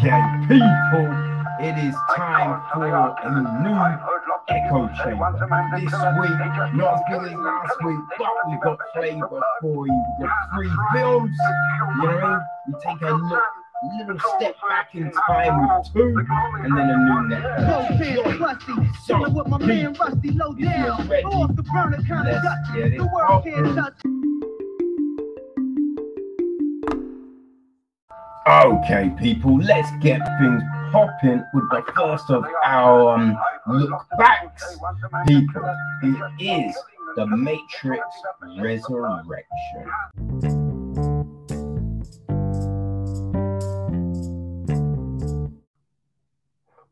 Okay, people, it is time for a new echo chamber. This week, not as good as last week, but we've got flavor for you. We've got three films. You know I mean? We take a look, little step back in time with two, and then a new Netflix. So, with my man Rusty low down. Off the burner kind of. The world can't touch. Okay, people, let's get things popping with the first of our um, look backs. People, it is The Matrix Resurrection.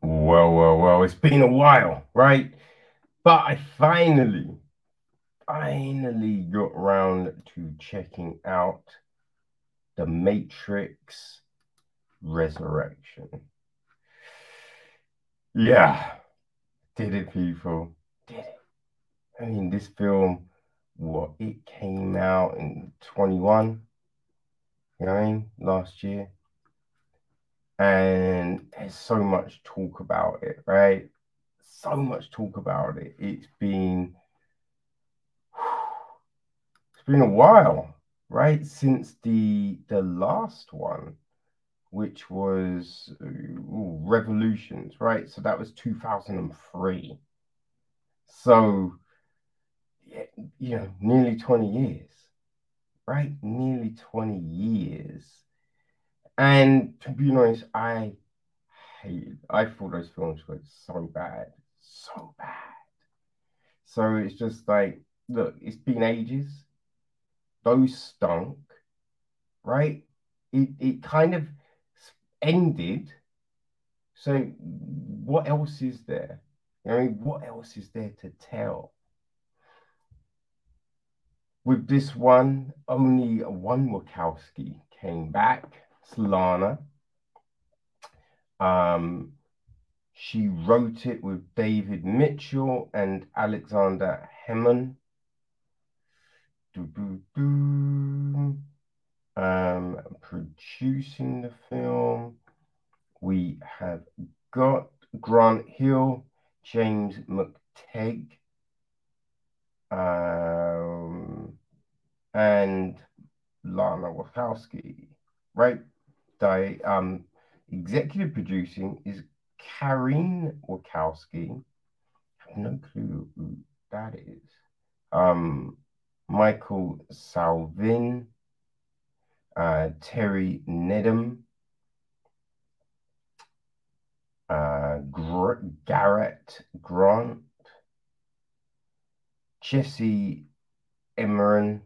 Well, well, well, it's been a while, right? But I finally, finally got round to checking out The Matrix Resurrection. Yeah, did it, people. Did it. I mean, this film, what, it came out in 21, you know I mean, last year. And there's so much talk about it, right? So much talk about it. It's been, it's been a while, right? Since the the last one, which was ooh, Revolutions, right? So that was 2003. So, you know, nearly 20 years, right? Nearly 20 years. And to be honest, I hated, I thought those films were so bad, so bad. So it's just like, look, it's been ages. Those stunk, right? It, it kind of ended. So what else is there? I mean, what else is there to tell? With this one, only one Wachowski came back, so Lana. Um, she wrote it with David Mitchell and Alexander Hemon. Doo-doo-doo. Um, producing the film, we have got Grant Hill, James McTeigue, um, and Lana Wachowski, right? Di- um, executive producing is Karine Wachowski. I have no clue who that is. Um, Michael Salven, uh, Terry Needham, uh, Gr- Garrett Grant, Jesse Ehrman,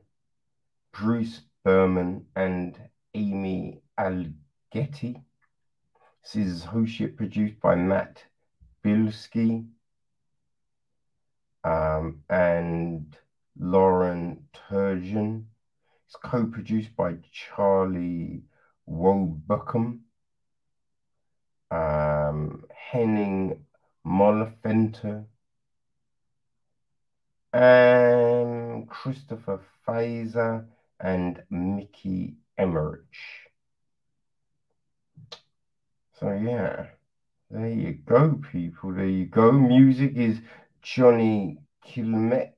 Bruce Berman, and Amy Algetti. This is hosted produced by Matt Bilski um, and Lauren Turgeon. It's co-produced by Charlie Wobuckham, um, Henning Molfenter, and Christopher Fazer and Mickey Emmerich. So yeah, there you go, people. There you go. Music is Johnny Klimek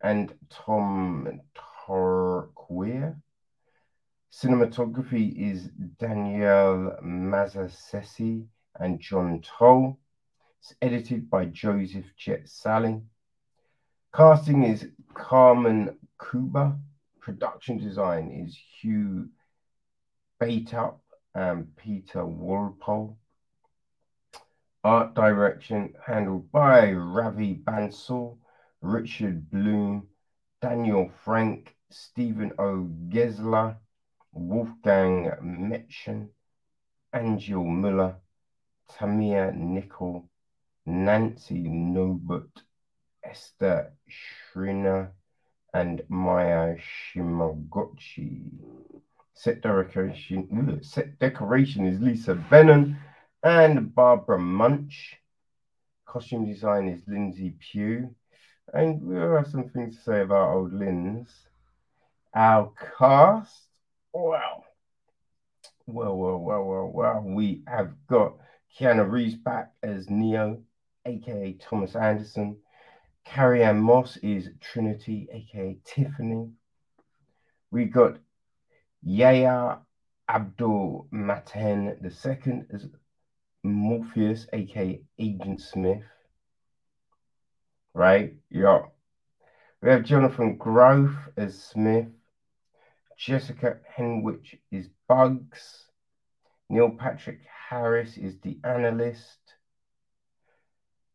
and Tom Tykwer. Cinematography is Danielle Massaccesi and John Toll. It's edited by Joseph Jett Sally. Casting is Carmen Cuba. Production design is Hugh Bateup and Peter Walpole. Art direction handled by Ravi Bansal, Richard Bloom, Daniel Frank, Stephen O. Gesler, Wolfgang Metchen, Angel Muller, Tamia Nickel, Nancy Nobut, Esther Shriner, and Maya Shimoguchi. Set decoration, set decoration is Lisa Bennon and Barbara Munch. Costume design is Lindsay Pugh. And we'll have some things to say about old Linz. Our cast, well, well, well, well, well, well, we have got Keanu Reeves back as Neo, aka Thomas Anderson. Carrie Ann Moss is Trinity, aka Tiffany. We got Yahya Abdul Mateen II as Morpheus, aka Agent Smith. Right? Yeah. We have Jonathan Groff as Smith. Jessica Henwick is Bugs. Neil Patrick Harris is the analyst.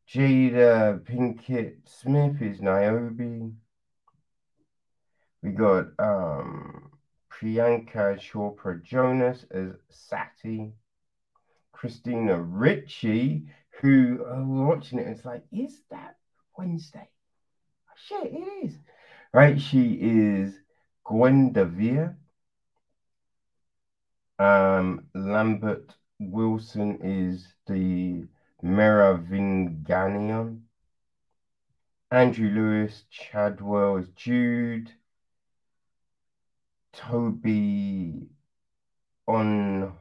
Jada Pinkett Smith is Niobe. We got um, Priyanka Chopra Jonas as Sati. Christina Ricci, who uh, we're watching it, it's like, is that Wednesday? Oh, shit, it is. Right? She is Guinevere. Um, Lambert Wilson is the Merovingian. Andrew Lewis Caldwell is Jude. Toby Onwumere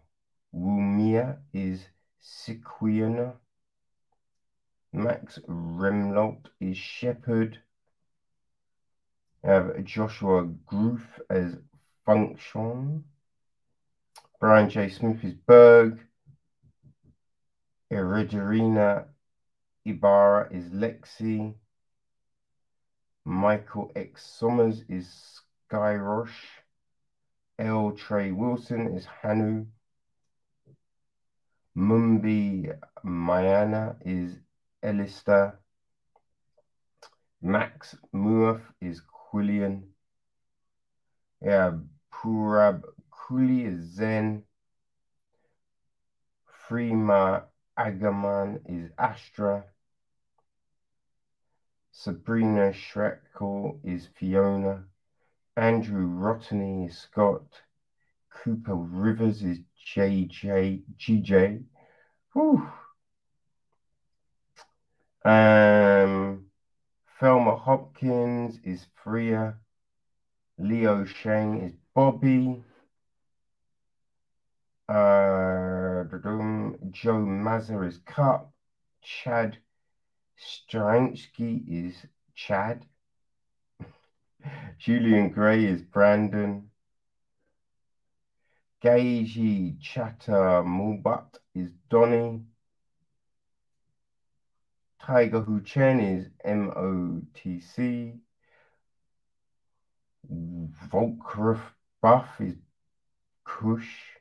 is Sequina. Max Riemelt is Shepherd. We have Joshua Groof as Function. Brian J. Smith is Berg. Eréndira Ibarra is Lexi. Michael X. Sommers is Skyrosh. L. Trey Wilson is Hanu. Mumbi Maina is Elista. Max Mauff is Quillian. Yeah, Purab Kohli is Zen. Freema Agyeman is Astra. Sabrina Schreckle is Fiona. Andrew Rottany is Scott. Cooper Rivers is JJ GJ. Whew. Um, Thelma Hopkins is Freya. Leo Shane is Bobby. Uh, Joe Mazza is Cup. Chad Stahelski is Chad. Julian Gray is Brandon. Gaiji Chatter Mulbat is Donny. Tiger Hu Chen is MOTC. Volkruf Buff is Kush.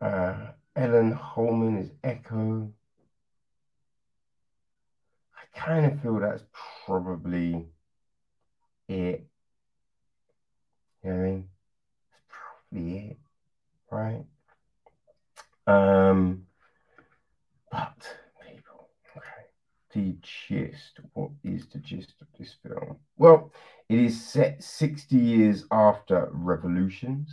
Uh, Ellen Holman is Echo. I kind of feel that's probably it. You know I mean? That's probably it, right? Um, but people, okay, the gist. What is the gist of this film? Well, it is set 60 years after Revolutions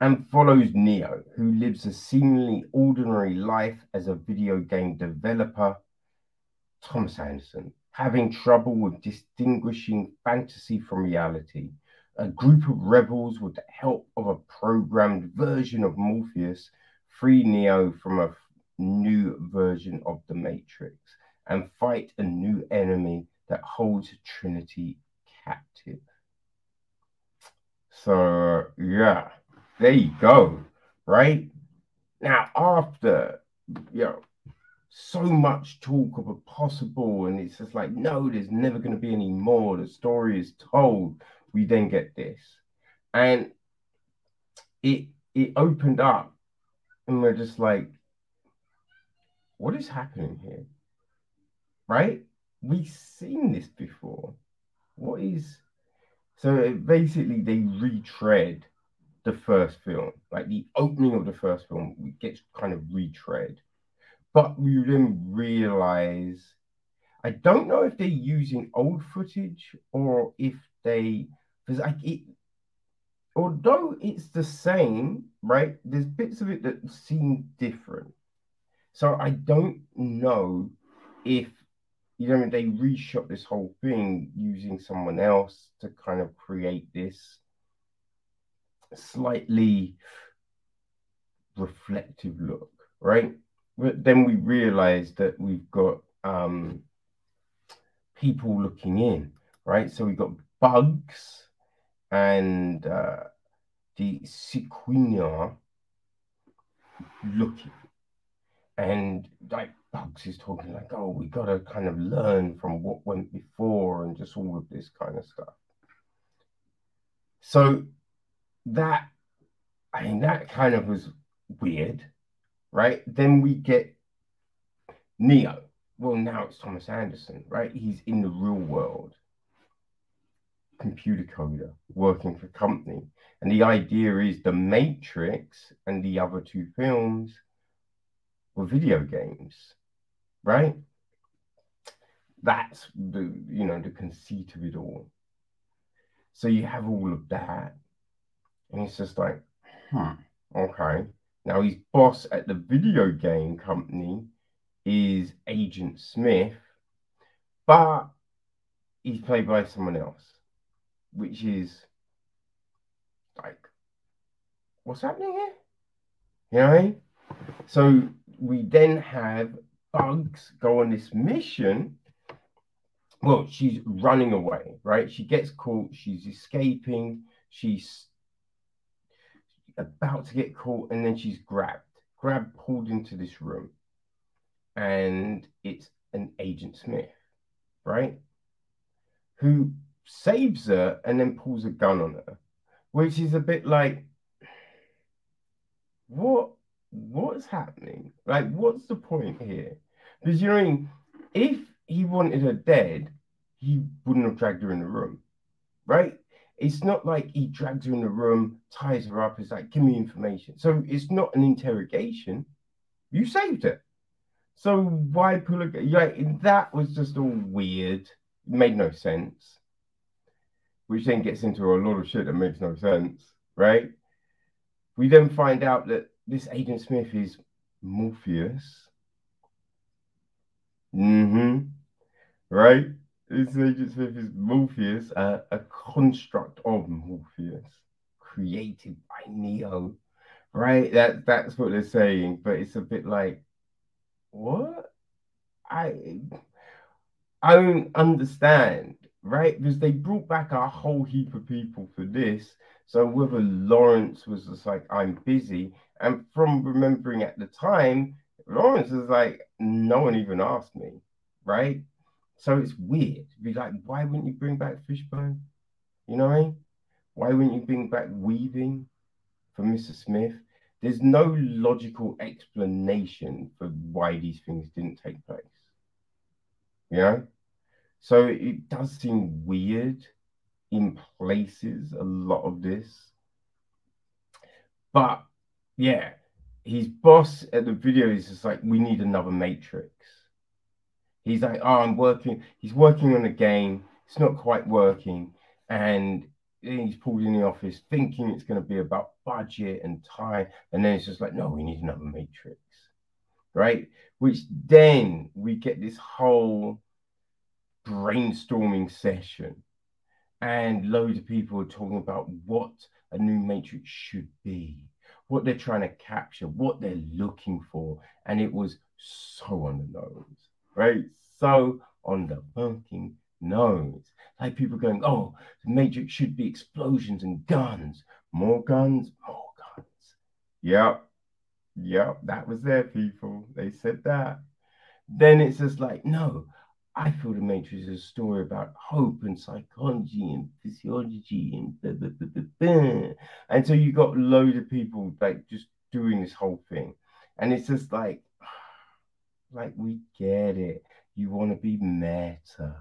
and follows Neo, who lives a seemingly ordinary life as a video game developer. Thomas Anderson, having trouble with distinguishing fantasy from reality. A group of rebels, with the help of a programmed version of Morpheus, free Neo from a new version of the Matrix and fight a new enemy that holds Trinity captive. So, yeah there you go, right? Now, after you know so much talk of a possible, and it's just like, no, there's never going to be any more. The story is told. We then get this, and it it opened up, and we're just like, what is happening here? Right? We've seen this before. What is so basically they retread the first film. Like the opening of the first film gets kind of retread. But we then realize I don't know if they're using old footage or if they because like it although it's the same, right? There's bits of it that seem different. So I don't know if you know they reshot this whole thing using someone else to kind of create this slightly reflective look, right? But then we realize that we've got um, people looking in, right? So we've got bugs and uh, the sequina looking. And like Bugs is talking like, oh, we got to kind of learn from what went before and just all of this kind of stuff. So that, I mean, that kind of was weird, right? Then we get Neo. Well, now it's Thomas Anderson, right? He's in the real world, computer coder, working for company. And the idea is the Matrix and the other two films were video games, right? That's the you know the conceit of it all. So you have all of that, and it's just like, hmm, okay. Now his boss at the video game company is Agent Smith, but he's played by someone else, which is like, what's happening here? You know what I mean? So we then have Bugs go on this mission. Well, she's running away, right? She gets caught, she's escaping, she's about to get caught, and then she's grabbed, grabbed, pulled into this room. And it's an Agent Smith, right? Who saves her and then pulls a gun on her, which is a bit like, what what's happening? Like, what's the point here? Because you know, I mean? if he wanted her dead, he wouldn't have dragged her in the room, right? It's not like he drags her in the room, ties her up. It's like, give me information. So it's not an interrogation. You saved her. So why pull a like that was just all weird. Made no sense. Which then gets into a lot of shit that makes no sense, right? We then find out that this Agent Smith is Morpheus. Mm-hmm. Right? This Agent Smith is Morpheus, uh, a construct of Morpheus, created by Neo. Right? That that's what they're saying, but it's a bit like, what? I I don't understand, right? Because they brought back a whole heap of people for this. So whether Laurence was just like, I'm busy, and from remembering at the time, Laurence was like, no one even asked me, right? So it's weird. to Be like, why wouldn't you bring back Fishburne? You know what I mean? Why wouldn't you bring back Weaving for Mr. Smith? There's no logical explanation for why these things didn't take place. You know? So it does seem weird in places, a lot of this. But yeah, his boss at the video is just like, we need another Matrix. He's like, oh, I'm working. He's working on a game. It's not quite working. And he's pulled in the office thinking it's going to be about budget and time. And then it's just like, no, we need another Matrix. Right? Which then we get this whole brainstorming session. And loads of people are talking about what a new Matrix should be what they're trying to capture, what they're looking for. And it was so on the nose, right? So on the fucking nose. Like people going, oh, the Matrix should be explosions and guns. More guns, more guns. Yep. Yep. That was there, people. They said that. Then it's just like, no, I feel the Matrix is a story about hope and psychology and physiology and blah, blah, blah, blah, and so you got loads of people like just doing this whole thing, and it's just like, like we get it. You want to be meta.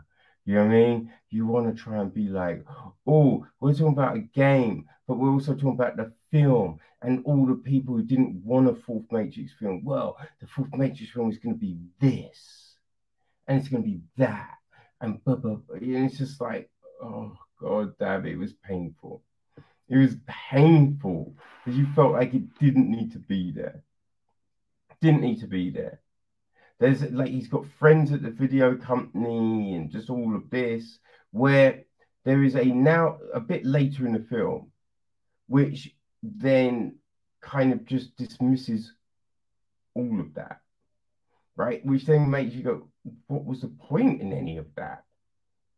You know what I mean? You want to try and be like, oh, we're talking about a game, but we're also talking about the film and all the people who didn't want a fourth Matrix film. Well, the fourth Matrix film is going to be this and it's to be that. And, blah, blah, blah. and it's just like, oh, God damn it was painful. It was painful because you felt like it didn't need to be there. Didn't need to be there. There's like he's got friends at the video company and just all of this, where there is a now a bit later in the film which then kind of just dismisses all of that, right? Which then makes you go, what was the point in any of that?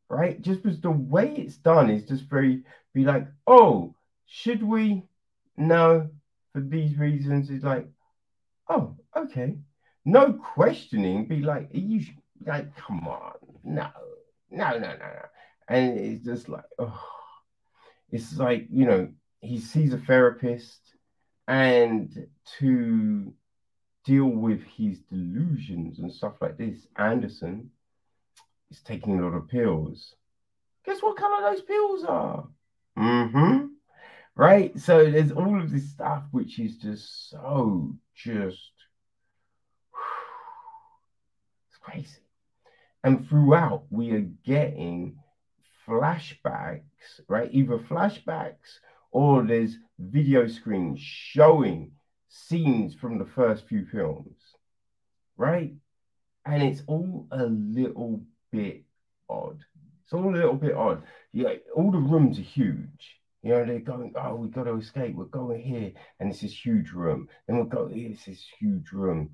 Right? Just because the way it's done is just very be like, oh, should we? No, for these reasons. It's like, oh, okay. No questioning. Be like, are you like, come on, no, no, no, no, no. And it's just like, oh, it's like, you know, he sees a therapist and to deal with his delusions and stuff like this, Anderson is taking a lot of pills. Guess what color those pills are? Mm-hmm. Right? So there's all of this stuff which is just so just it's crazy. And throughout we are getting flashbacks, right? Either flashbacks or there's video screens showing scenes from the first few films, right? And it's all a little bit odd. It's all a little bit odd. Yeah, all the rooms are huge. You know, they're going, oh, we got to escape. We're going here, and it's this huge room. Then we'll go here, it's this huge room,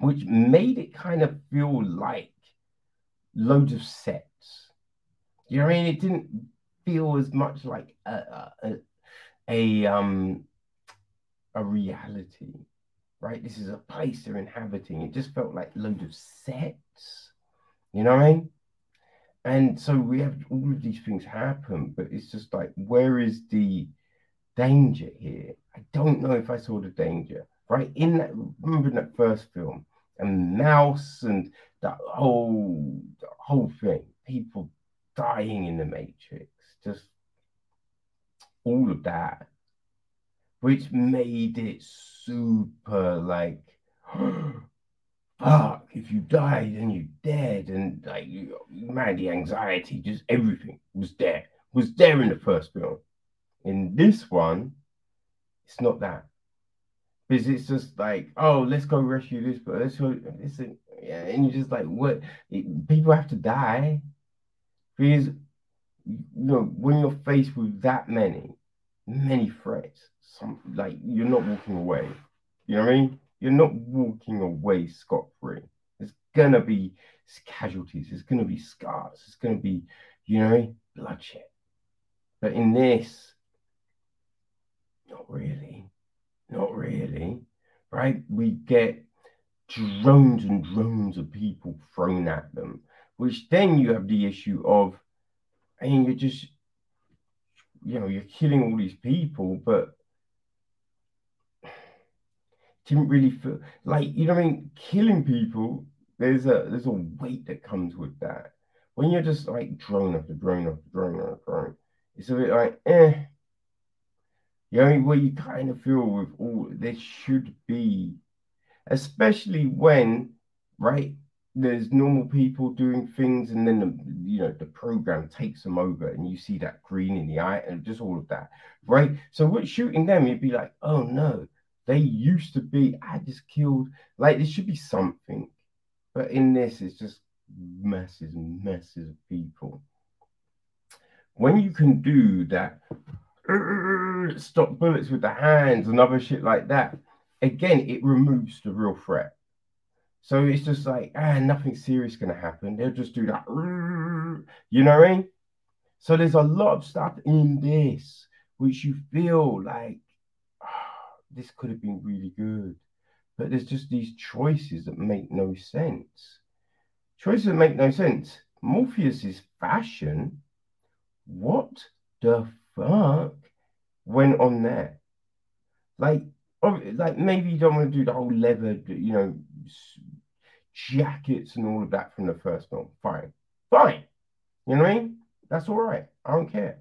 which made it kind of feel like loads of sets. You know what I mean? It didn't feel as much like a, a, a um a reality, right? This is a place they're inhabiting. It just felt like loads of sets. You know what I mean? And so we have all of these things happen, but it's just like, where is the danger here? I don't know if I saw the danger, right? In that, remember in that first film, and Mouse and that whole the whole thing, people dying in the Matrix, just all of that which made it super like fuck if you died and you dead and like man the anxiety just everything was there was there in the first film. In this one it's not that. Because it's just like oh let's go rescue this but let's go this yeah and you're just like what? It, people have to die. Because you know when you're faced with that many many threats some like you're not walking away. You know what I mean? You're not walking away scot free. There's gonna be casualties. There's gonna be scars. There's gonna be, you know, bloodshed. But in this, not really, not really, right? We get drones and drones of people thrown at them, which then you have the issue of, I mean, you're just, you know, you're killing all these people, but didn't really feel like you know I mean? Killing people there's a there's a weight that comes with that. When you're just like drone after drone after drone after drone it's a bit like eh. You know where you kind of feel with all there should be especially when right there's normal people doing things and then the, you know the program takes them over and you see that green in the eye and just all of that right? So with shooting them you'd be like oh no they used to be, I just killed, like, there should be something. But in this, it's just masses and masses of people. When you can do that, stop bullets with the hands and other shit like that, again, it removes the real threat. So it's just like, ah, nothing serious gonna happen. They'll just do that. You know what I mean? So there's a lot of stuff in this which you feel like this could have been really good. But there's just these choices that make no sense. Choices that make no sense. Morpheus's fashion. What the fuck went on there? Like, like maybe you don't want to do the whole leather, you know, jackets and all of that from the first film. Fine, fine. You know what I mean? That's all right. I don't care.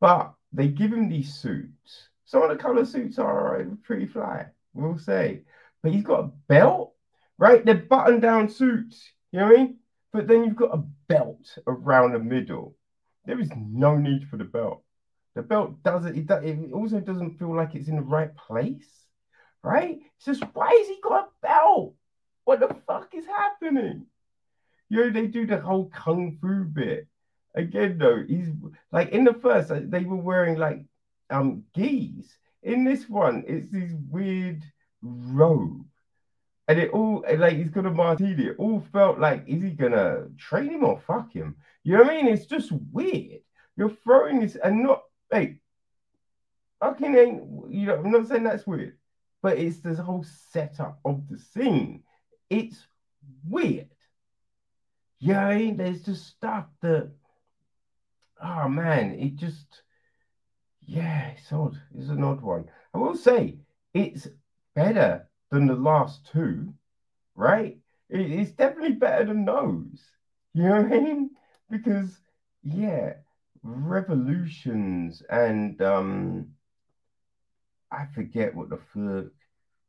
But they give him these suits some of the color suits are pretty fly, we'll say. But he's got a belt, right? They're button down suits, you know what I mean? But then you've got a belt around the middle. There is no need for the belt. The belt doesn't, it, it also doesn't feel like it's in the right place, right? It's just, why has he got a belt? What the fuck is happening? You know, they do the whole kung fu bit. Again, though, he's like in the first, they were wearing like um geese. In this one, it's this weird robe. And it all like he's got a martini. It all felt like, is he gonna train him or fuck him? You know what I mean? It's just weird. You're throwing this and not hey, fucking ain't you know, I'm not saying that's weird, but it's this whole setup of the scene. It's weird. Yeah, I mean? there's just stuff that oh man, it just yeah, it's odd. It's an odd one. I will say it's better than the last two, right? It's definitely better than those. You know what I mean? Because yeah, revolutions and um I forget what the third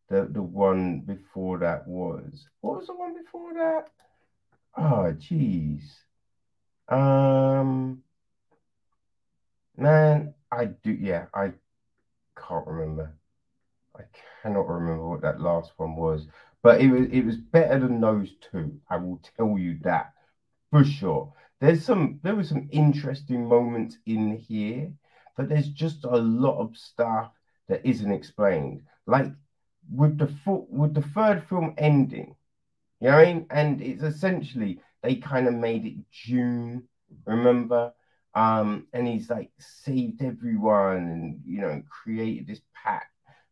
the the one before that was. What was the one before that? Oh jeez. Um man, I do yeah, I can't remember. I cannot remember what that last one was, but it was it was better than those two. I will tell you that for sure. There's some there were some interesting moments in here, but there's just a lot of stuff that isn't explained. Like with the with the third film ending, you know what I mean? And it's essentially they kind of made it June, remember? Um, and he's like saved everyone and you know created this pack,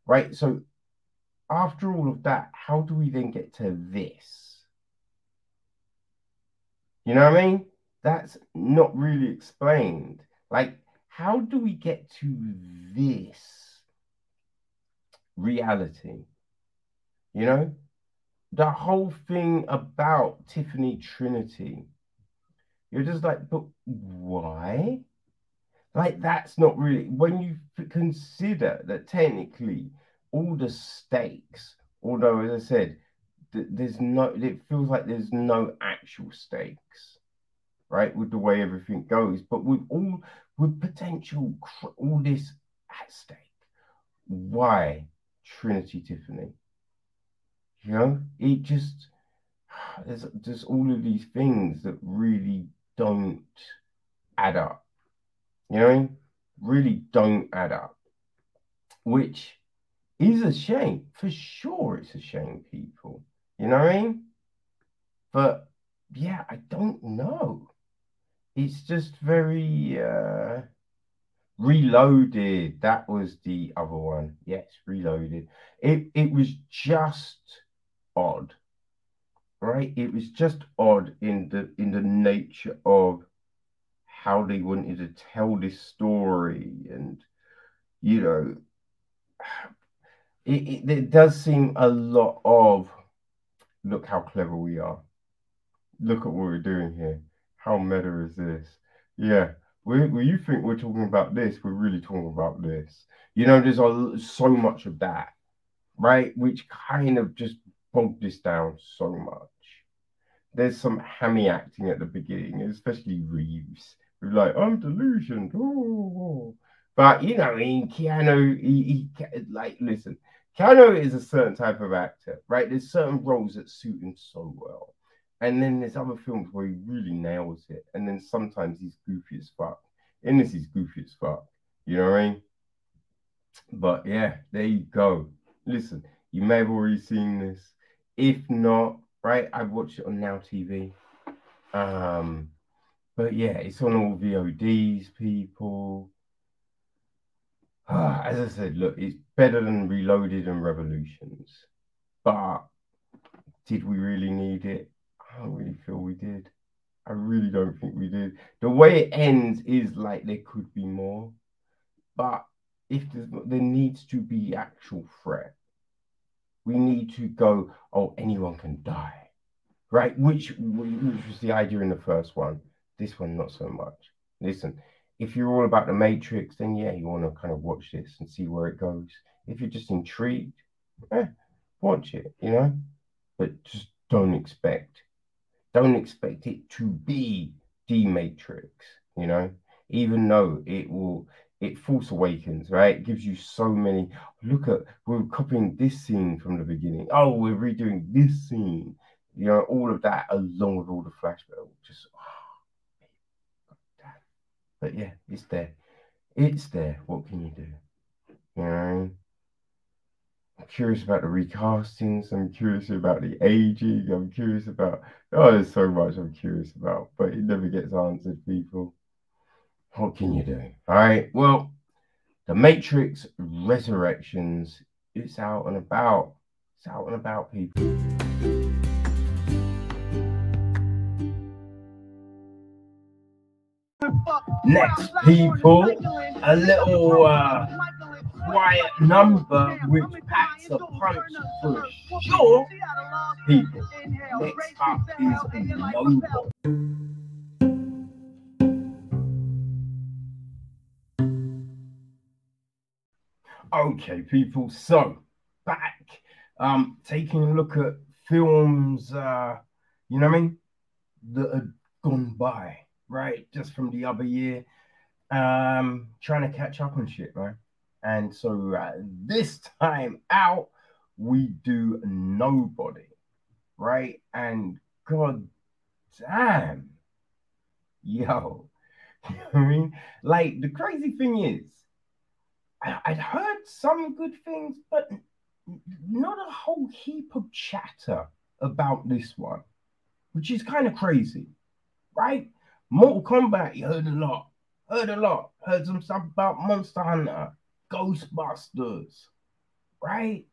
right? So after all of that, how do we then get to this? You know what I mean? That's not really explained. Like, how do we get to this reality? You know, the whole thing about Tiffany Trinity, you're just like, but why? Like, that's not really, when you consider that technically all the stakes, although, as I said, th- there's no, it feels like there's no actual stakes, right? With the way everything goes, but with all, with potential, all this at stake, why Trinity Tiffany? You know, it just there's just all of these things that really don't add up. You know? Really don't add up. Which is a shame. For sure it's a shame, people. You know what I mean? But yeah, I don't know. It's just very uh reloaded. That was the other one. Yes, reloaded. It it was just odd right? It was just odd in the in the nature of how they wanted to tell this story and you know it, it, does seem a lot of look how clever we are. Look at what we're doing here. How meta is this? Yeah when you think we're talking about this we're really talking about this. You know there's a, so much of that right? Which kind of just bogged this down so much. There's some hammy acting at the beginning, especially Reeves, like, I'm delusioned. Oh. But you know, in Keanu, he, he like listen, Keanu is a certain type of actor, right? There's certain roles that suit him so well. And then there's other films where he really nails it. And then sometimes he's goofy as fuck. In this, he's goofy as fuck. You know what I mean? But yeah, there you go. Listen, you may have already seen this. If not, right, I've watched it on Now TV. Um, but yeah, it's on all VODs, people. As I said, look, it's better than Reloaded and Revolutions. But did we really need it? I don't really feel we did. I really don't think we did. The way it ends is like there could be more. But if there needs to be actual threat, we need to go, oh, anyone can die, right? Which, which was the idea in the first one. This one, not so much. Listen, if you're all about the Matrix, then yeah, you want to kind of watch this and see where it goes. If you're just intrigued, eh, watch it, you know, but just don't expect, don't expect it to be the Matrix, you know, even though it will it Force Awakens, right? It gives you so many. Look at we're copying this scene from the beginning. Oh, we're redoing this scene. You know, all of that along with all the flashback. Just oh, but yeah, it's there. it's there. What can you do? You know, I'm curious about the recastings. I'm curious about the aging. I'm curious about oh, there's so much I'm curious about, but it never gets answered, people. What can you do? All right. Well, the Matrix Resurrections, it's out and about. It's out and about, people. Next, people, a little uh, quiet number which packs a punch for sure. People, next up is. Okay, people, so back, um, taking a look at films, uh, you know what I mean, that had gone by, right, just from the other year, um, trying to catch up on shit, right? And so uh, this time out, we do nobody, right? And god damn, yo, you know I mean? Like the crazy thing is, I, I'd heard some good things, but not a whole heap of chatter about this one, which is kind of crazy, right? Mortal Kombat, you heard a lot, heard a lot, heard some stuff about Monster Hunter, Ghostbusters, right?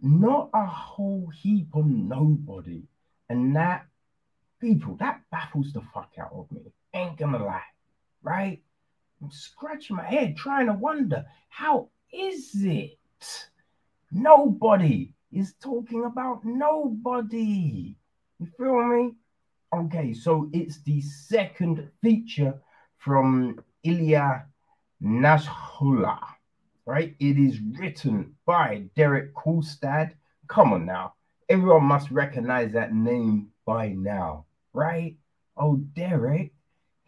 Not a whole heap on nobody. And that, people, that baffles the fuck out of me. Ain't gonna lie, right? I'm scratching my head trying to wonder how is it? Nobody is talking about nobody. You feel me? Okay, so it's the second feature from Ilya Naishuller, right? It is written by Derek Kolstad. Come on now. Everyone must recognize that name by now, right? Oh, Derek,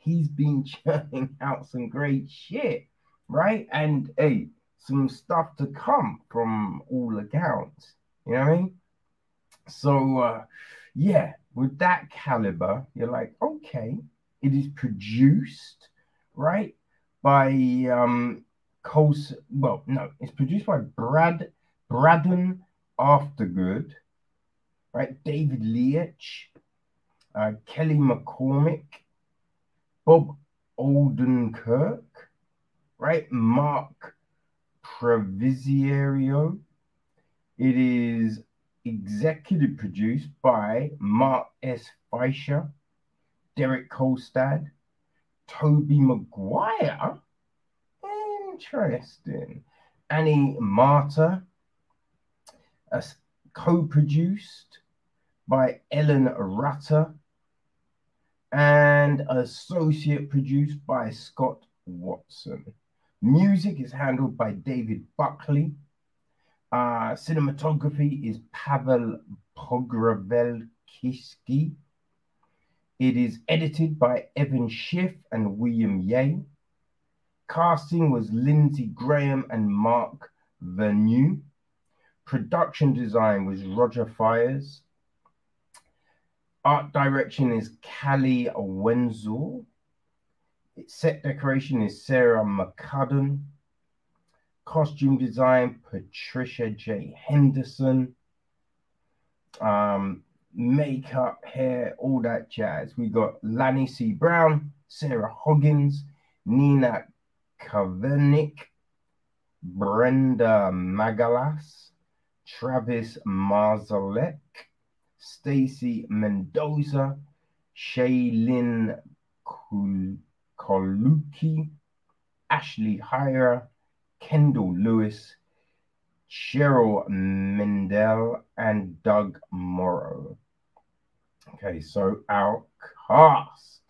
he's been churning out some great shit, right? And hey, some stuff to come from all accounts. You know what I mean? So uh yeah, with that caliber, you're like, okay, it is produced, right? By um Coles well, no, it's produced by Brad Braden Aftergood, right? David Leitch, uh, Kelly McCormick, Bob Odenkirk, right? Mark Provissiero. It is executive produced by Mark S. Fisher, Derek Kolstad, Tobey Maguire. Interesting. Annie Marta, uh, co-produced by Ellen Rutter and associate produced by Scott Watson. Music is handled by David Buckley. Uh, cinematography is Pavel Pogorzhelskiy. It is edited by Evan Schiff and William Ye. Casting was Lindsey Graham and Mark Vernew. Production design was Roger Fires. Art direction is Callie Wenzel. Set decoration is Sarah McCudden. Costume design, Patricia J. Henderson. Um, makeup, hair, all that jazz. We got Lanny C. Brown, Sarah Hoggins, Nina Kavernick, Brenda Magalas, Travis Marzalek, Stacy Mendoza, Shaylin Koluki, Ashley Hyra, Kendall Lewis, Cheryl Mendel, and Doug Morrow. Okay, so our cast.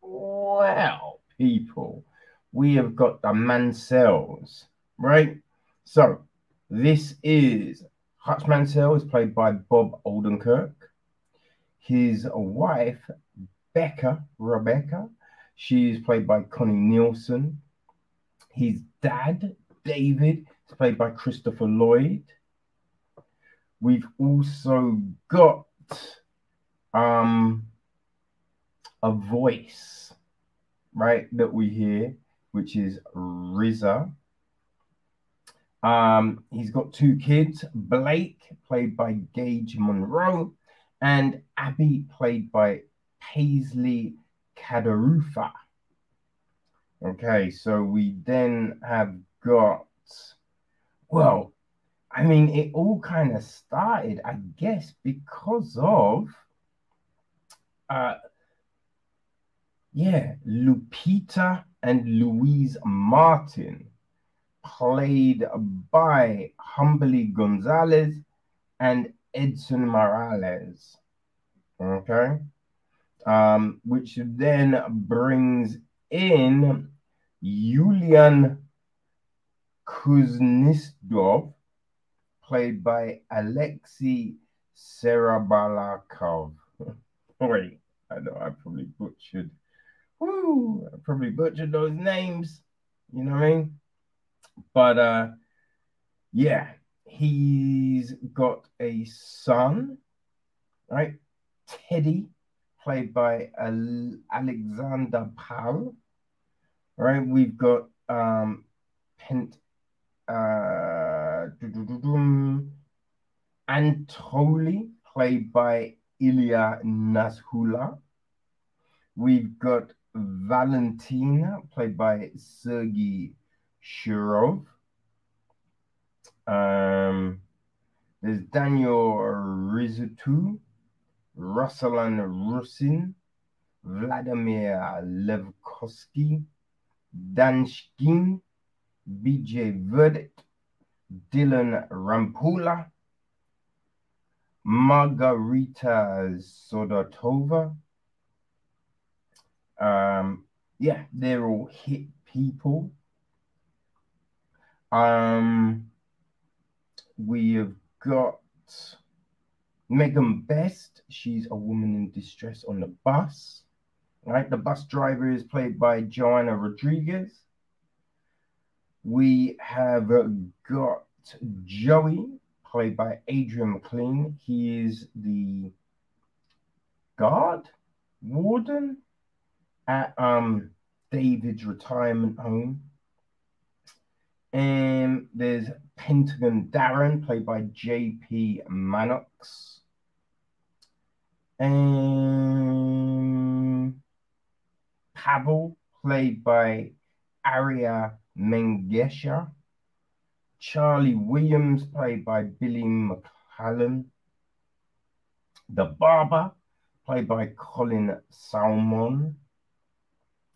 Well, people, we have got the Mansells, right? So this is Hutch Mansell is played by Bob Odenkirk. His wife, Becca, Rebecca, she is played by Connie Nielsen. His dad, David, is played by Christopher Lloyd. We've also got um, a voice, right, that we hear, which is RZA. Um, he's got two kids, Blake, played by Gage Munroe, and Abby, played by Paisley Kadarufa. Okay, so we then have got, well, I mean, it all kind of started, I guess, because of, uh, yeah, Lupita and Louise Martin, played by Humbly Gonzalez and Edsson Morales. Okay. Um, which then brings in Yulian Kuznetsov, played by Alexei Serabalakov. Wait, I know I probably butchered. Woo, I probably butchered those names. You know what I mean? But uh yeah, he's got a son, right? Teddy, played by Alexander Pal. Right, we've got um Pent uh Antoli, played by Ilya Nashula. We've got Valentina, played by Sergei Shirov. Um, there's Daniel Rizutu, Ruslan Rusin, Vladimir Levkovsky, Danshkin, BJ Verdict, Dylan Rampula, Margarita Sodatova. Um, yeah, they're all hit people. Um, we have got Megan Best. She's a woman in distress on the bus. Right, the bus driver is played by Joanna Rodriguez. We have got Joey, played by Adrian McLean. He is the guard, warden at um David's retirement home. And there's Pentagon Darren, played by JP Manox. And Pavel, played by Arya Mengesha. Charlie Williams, played by Billy McCallum. The Barber, played by Colin Salmon.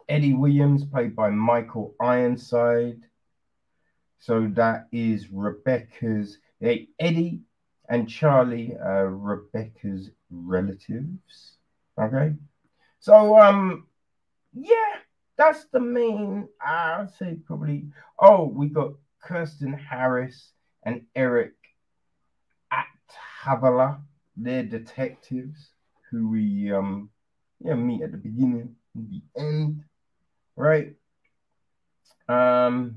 Eddie Williams, played by Michael Ironside. So that is Rebecca's hey, Eddie and Charlie, uh, Rebecca's relatives. Okay. So um yeah, that's the main I'd say probably oh we got Kirsten Harris and Eric at Havala. They're detectives who we um yeah meet at the beginning and the end, right? Um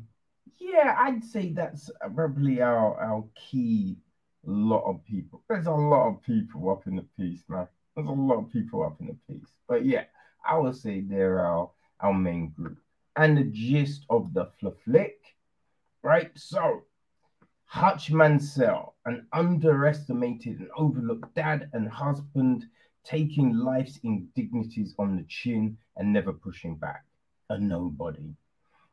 yeah, I'd say that's probably our our key lot of people. There's a lot of people up in the piece, man. There's a lot of people up in the piece. But yeah, I would say they're our our main group. And the gist of the flick, right? So Hutch Mansell, an underestimated and overlooked dad and husband, taking life's indignities on the chin and never pushing back. A nobody.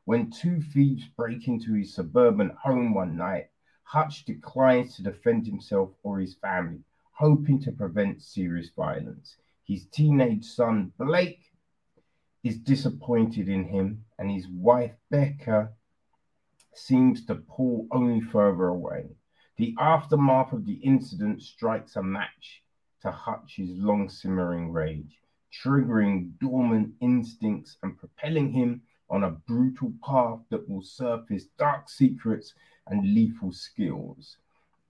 When two thieves break into his suburban home one night, Hutch declines to defend himself or his family, hoping to prevent serious violence. His teenage son, Blake, is disappointed in him, and his wife, Becca, seems to pull only further away. The aftermath of the incident strikes a match to Hutch's long simmering rage, triggering dormant instincts and propelling him on a brutal path that will surface dark secrets and lethal skills.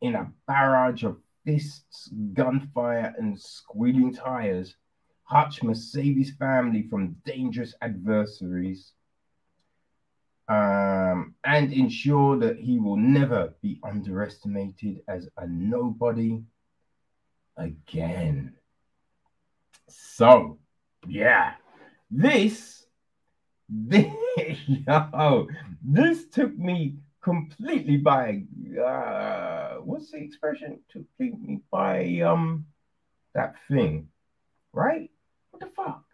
In a barrage of fists, gunfire, and squealing tires, Hutch must save his family from dangerous adversaries um, and ensure that he will never be underestimated as a nobody again. So, yeah, this, this Yo, this took me completely by uh what's the expression? Took me by um that thing, right? What the fuck?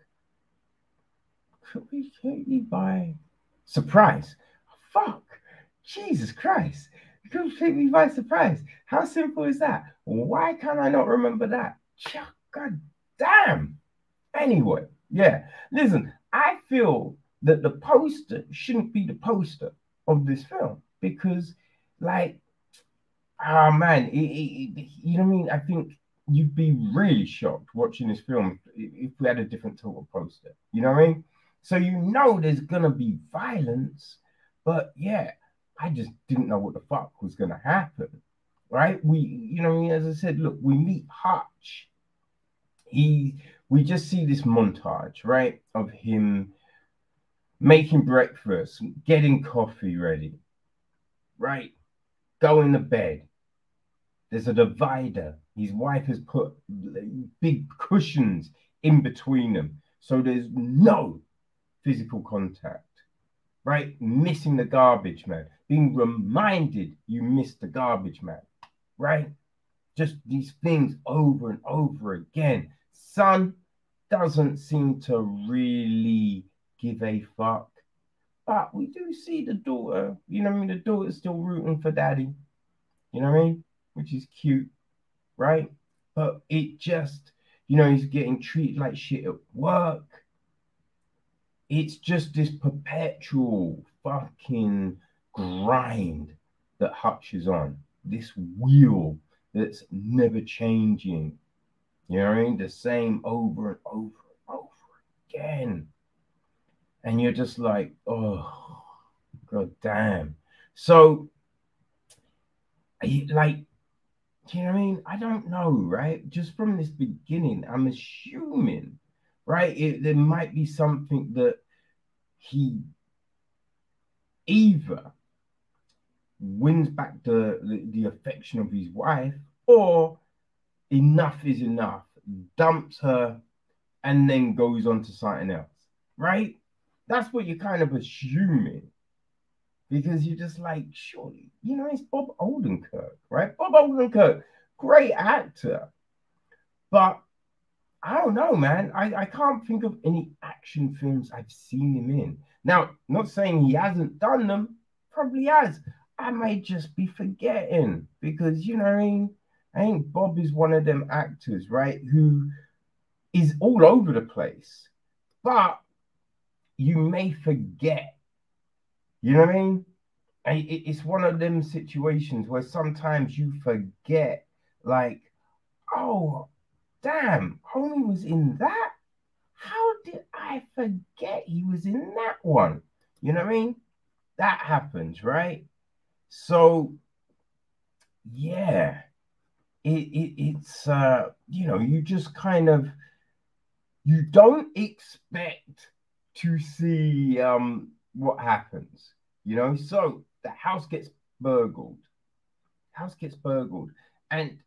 Completely by surprise. Fuck. Jesus Christ. Completely by surprise. How simple is that? Why can't I not remember that? God damn. Anyway, yeah. Listen, I feel that the poster shouldn't be the poster of this film because, like, oh man, it, it, it, you know what I mean? I think you'd be really shocked watching this film if we had a different total poster. You know what I mean? So you know there's gonna be violence, but yeah, I just didn't know what the fuck was gonna happen. Right? We, you know, I mean? as I said, look, we meet Hutch. He we just see this montage, right, of him making breakfast, getting coffee ready, right, going to bed. There's a divider. His wife has put big cushions in between them. So there's no physical contact, right? Missing the garbage man, being reminded you missed the garbage man, right? Just these things over and over again son doesn't seem to really give a fuck. But we do see the daughter, you know I mean? The daughter's still rooting for daddy, you know what I mean? Which is cute, right? But it just, you know, he's getting treated like shit at work. It's just this perpetual fucking grind that Hutch is on. This wheel that's never changing you know what I mean? The same over and over and over again. And you're just like, oh, god damn. So, like, do you know what I mean? I don't know, right? Just from this beginning, I'm assuming, right? It, there might be something that he either wins back the, the, the affection of his wife or enough is enough, dumps her, and then goes on to something else, right? That's what you're kind of assuming because you're just like, surely, you know, it's Bob Odenkirk, right? Bob Odenkirk, great actor, but I don't know, man. I, I can't think of any action films I've seen him in. Now, not saying he hasn't done them, probably has. I may just be forgetting because, you know, I mean, I think Bob is one of them actors, right, who is all over the place, but you may forget. You know what I mean? It's one of them situations where sometimes you forget, like, oh, damn, homie was in that. How did I forget he was in that one? You know what I mean? That happens, right? So, yeah it, it it's uh you know you just kind of you don't expect to see um what happens you know? So the house gets burgled. House gets burgled. And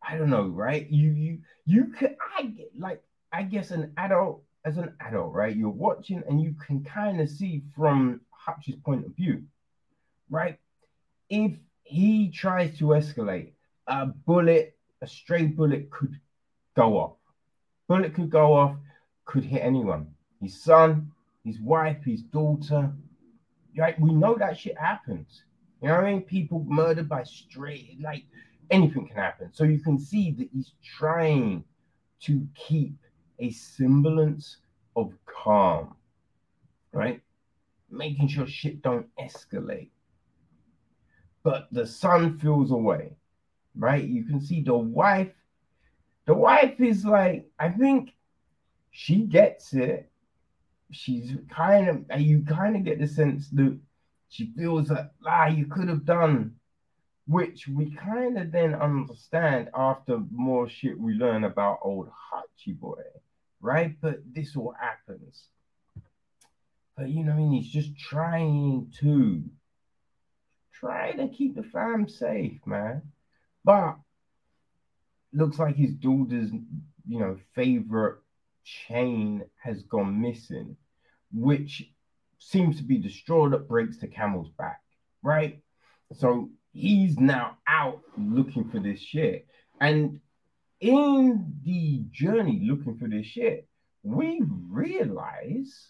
i don't know right? You you you could i get like i guess an adult as an adult right? You're watching and you can kind of see from hutch's point of view right? If he tries to escalate a bullet, a stray bullet could go off. Bullet could go off, could hit anyone. His son, his wife, his daughter. Right? We know that shit happens. You know what I mean? People murdered by stray, like anything can happen. So you can see that he's trying to keep a semblance of calm, right? Making sure shit don't escalate. But the son feels away right? You can see the wife. The wife is like, I think she gets it. She's kind of, you kind of get the sense that she feels that, ah, you could have done, which we kind of then understand after more shit we learn about old Hutchie boy, right? But this all happens. But you know, I mean, he's just trying to try to keep the fam safe, man. But looks like his daughter's, you know, favorite chain has gone missing, which seems to be the straw that breaks the camel's back, right? So he's now out looking for this shit. And in the journey looking for this shit, we realize,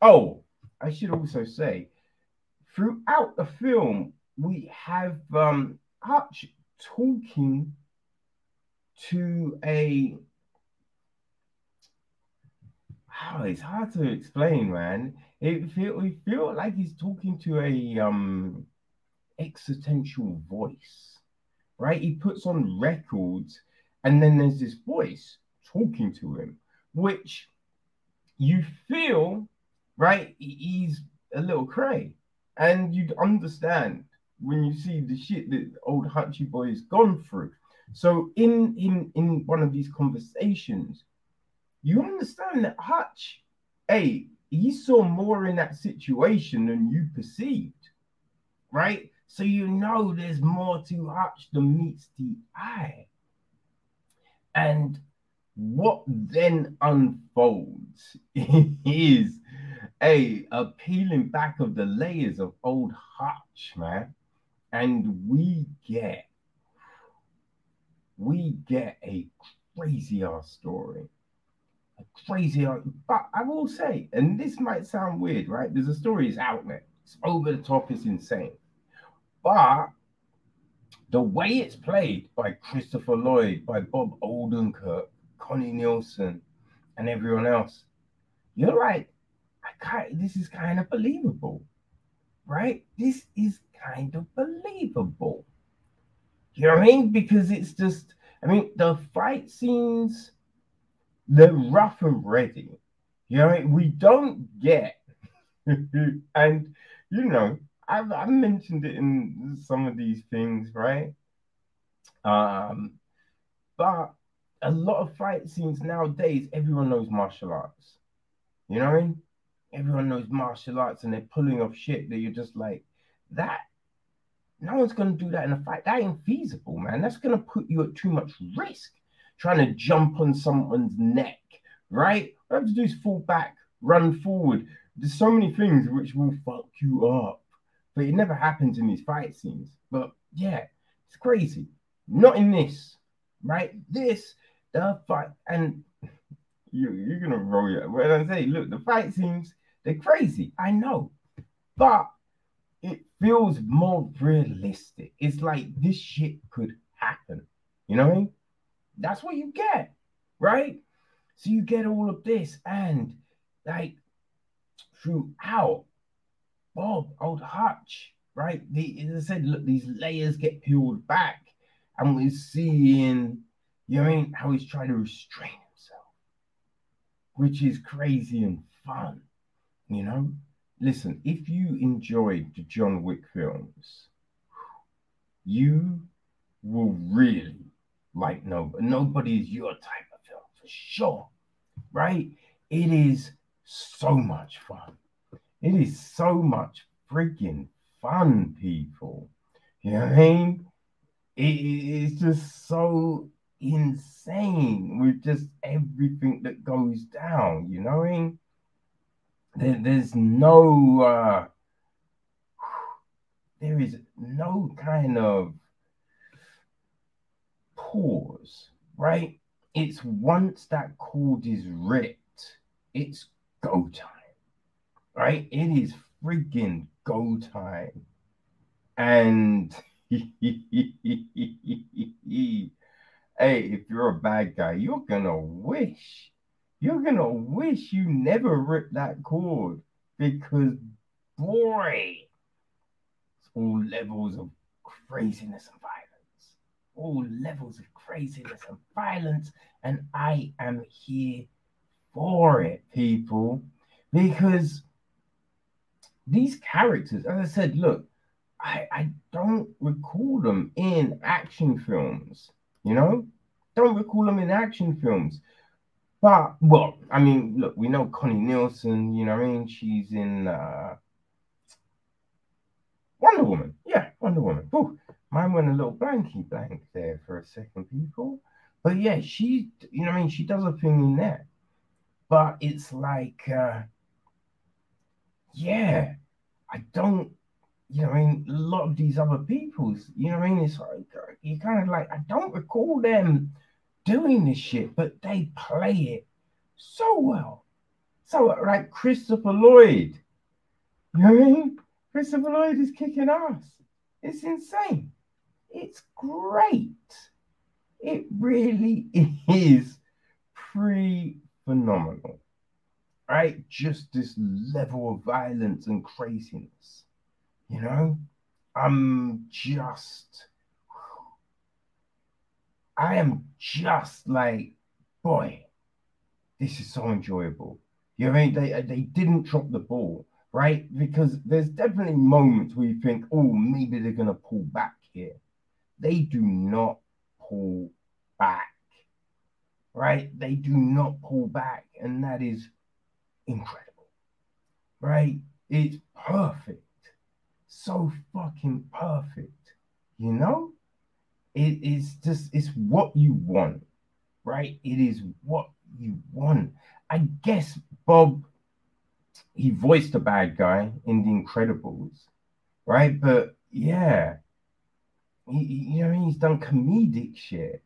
oh, I should also say, throughout the film, we have um Hutch talking to a oh, it's hard to explain, man. It feel we feel like he's talking to a um existential voice, right? He puts on records, and then there's this voice talking to him, which you feel, right? He's a little cray, and you'd understand when you see the shit that old Hutchie boy has gone through. So in in in one of these conversations, you understand that Hutch, hey, he saw more in that situation than you perceived, right? So you know there's more to Hutch than meets the eye. And what then unfolds is a, a peeling back of the layers of old Hutch, man. And we get we get a crazy ass story. Crazy but I will say, and this might sound weird, right? There's a story is out there. It's over the top, it's insane. But the way it's played by Christopher Lloyd, by Bob Odenkirk, Connie Nielsen, and everyone else, you're like, I can't, this is kind of believable, right? This is kind of believable. You know what I mean? Because it's just, I mean, the fight scenes, they're rough and ready. You know, we don't get, and you know, I've, I've mentioned it in some of these things, right? Um, but a lot of fight scenes nowadays, everyone knows martial arts. You know what I mean? Everyone knows martial arts and they're pulling off shit that you're just like, that no one's gonna do that in a fight. That ain't feasible, man. That's gonna put you at too much risk trying to jump on someone's neck, right? What you have to do is fall back, run forward. There's so many things which will fuck you up but it never happens in these fight scenes. But yeah, it's crazy. Not in this, right? This, the fight, and you, you're gonna roll your when I say, look, the fight scenes, they're crazy. I know, but it feels more realistic. It's like this shit could happen. You know what I mean? That's what you get, right? So you get all of this, and like throughout Bob, old Hutch, right? The, as I said, look, these layers get peeled back, and we're seeing, you know, how he's trying to restrain himself, which is crazy and fun, you know. Listen, if you enjoyed the John Wick films, you will really like no, nobody is your type of film for sure, right? It is so much fun. It is so much freaking fun, people. You know what I mean? It, it's just so insane with just everything that goes down. You know what I mean? There, there's no, uh, there is no kind of pause, right? It's once that cord is ripped, it's go time right? It is freaking go time. And hey, if you're a bad guy, you're gonna wish, you're gonna wish you never ripped that cord because boy, it's all levels of craziness and violence. All levels of craziness and violence, and I am here for it, people, because these characters, as I said, look, I, I don't recall them in action films, you know? Don't recall them in action films. But, well, I mean, look, we know Connie Nielsen, you know what I mean? She's in uh, Wonder Woman. Yeah, Wonder Woman. Ooh, mine went a little blanky blank there for a second, people. But yeah, she, you know I mean? She does a thing in there. But it's like, uh, yeah, I don't, you know, I mean, a lot of these other people's, you know, I mean, it's like you kind of like I don't recall them doing this shit, but they play it so well. So like Christopher Lloyd, you know what I mean? Christopher Lloyd is kicking ass. It's insane. It's great. It really is pretty phenomenal. Right? Just this level of violence and craziness. You know? I'm just I am just like, boy, this is so enjoyable. You know I mean? They they didn't drop the ball, right? Because there's definitely moments where you think, oh, maybe they're gonna pull back here. They do not pull back, right? They do not pull back, and that is incredible, right? It's perfect, so fucking perfect, you know? It is just, it's what you want, right? It is what you want. I guess Bob, he voiced a bad guy in The Incredibles, right? But yeah, he, you know, he's done comedic shit,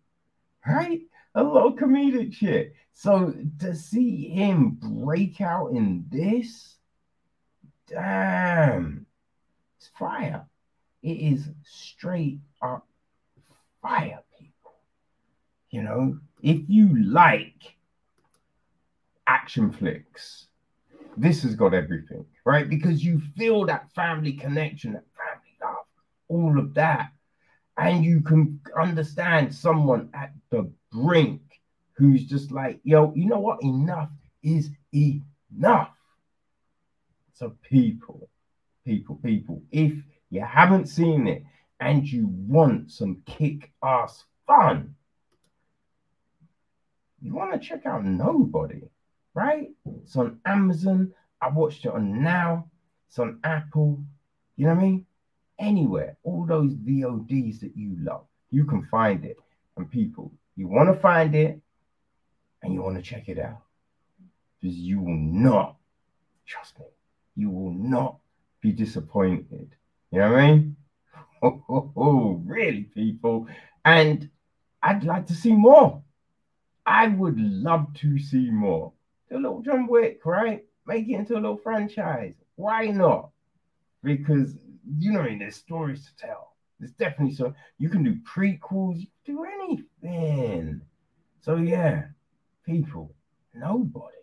right? A lot of comedic shit. So to see him break out in this, damn, it's fire. It is straight up fire, people. You know, if you like action flicks, this has got everything, right? Because you feel that family connection, that family love, all of that. And you can understand someone at the brink who's just like, yo, you know what? Enough is enough. So, people, people, people, if you haven't seen it, and you want some kick ass fun, you want to check out Nobody, right? It's on Amazon. I watched it on Now. It's on Apple. You know what I mean? Anywhere, all those VODs that you love, you can find it. And people, you want to find it and you want to check it out because you will not, trust me, you will not be disappointed. You know what I mean? oh, oh, oh, really, people? And I'd like to see more. I would love to see more. The little John Wick, right? Make it into a little franchise. Why not? Because you know, I mean, there's stories to tell. There's definitely so you can do prequels, you can do anything. So yeah, people, nobody.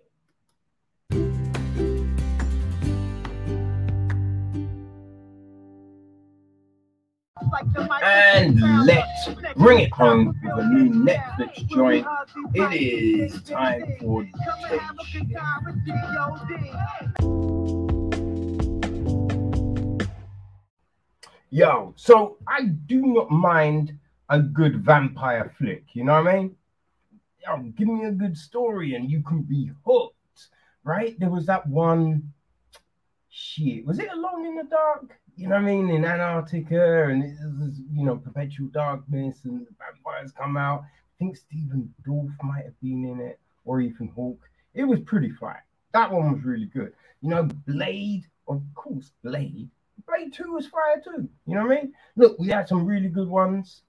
And let's bring it home with a new Netflix joint. It is time for Yo, so I do not mind a good vampire flick, you know what I mean? Yo, give me a good story and you can be hooked, right? There was that one shit. Was it Alone in the Dark? you know what I mean, in Antarctica and it's, you know, perpetual darkness and the vampires come out. I think Stephen Dorff might have been in it or Ethan Hawke. It was pretty fire. That one was really good. You know, Blade, of course, Blade. Blade 2 was fire too. You know what I mean? Look, we had some really good ones.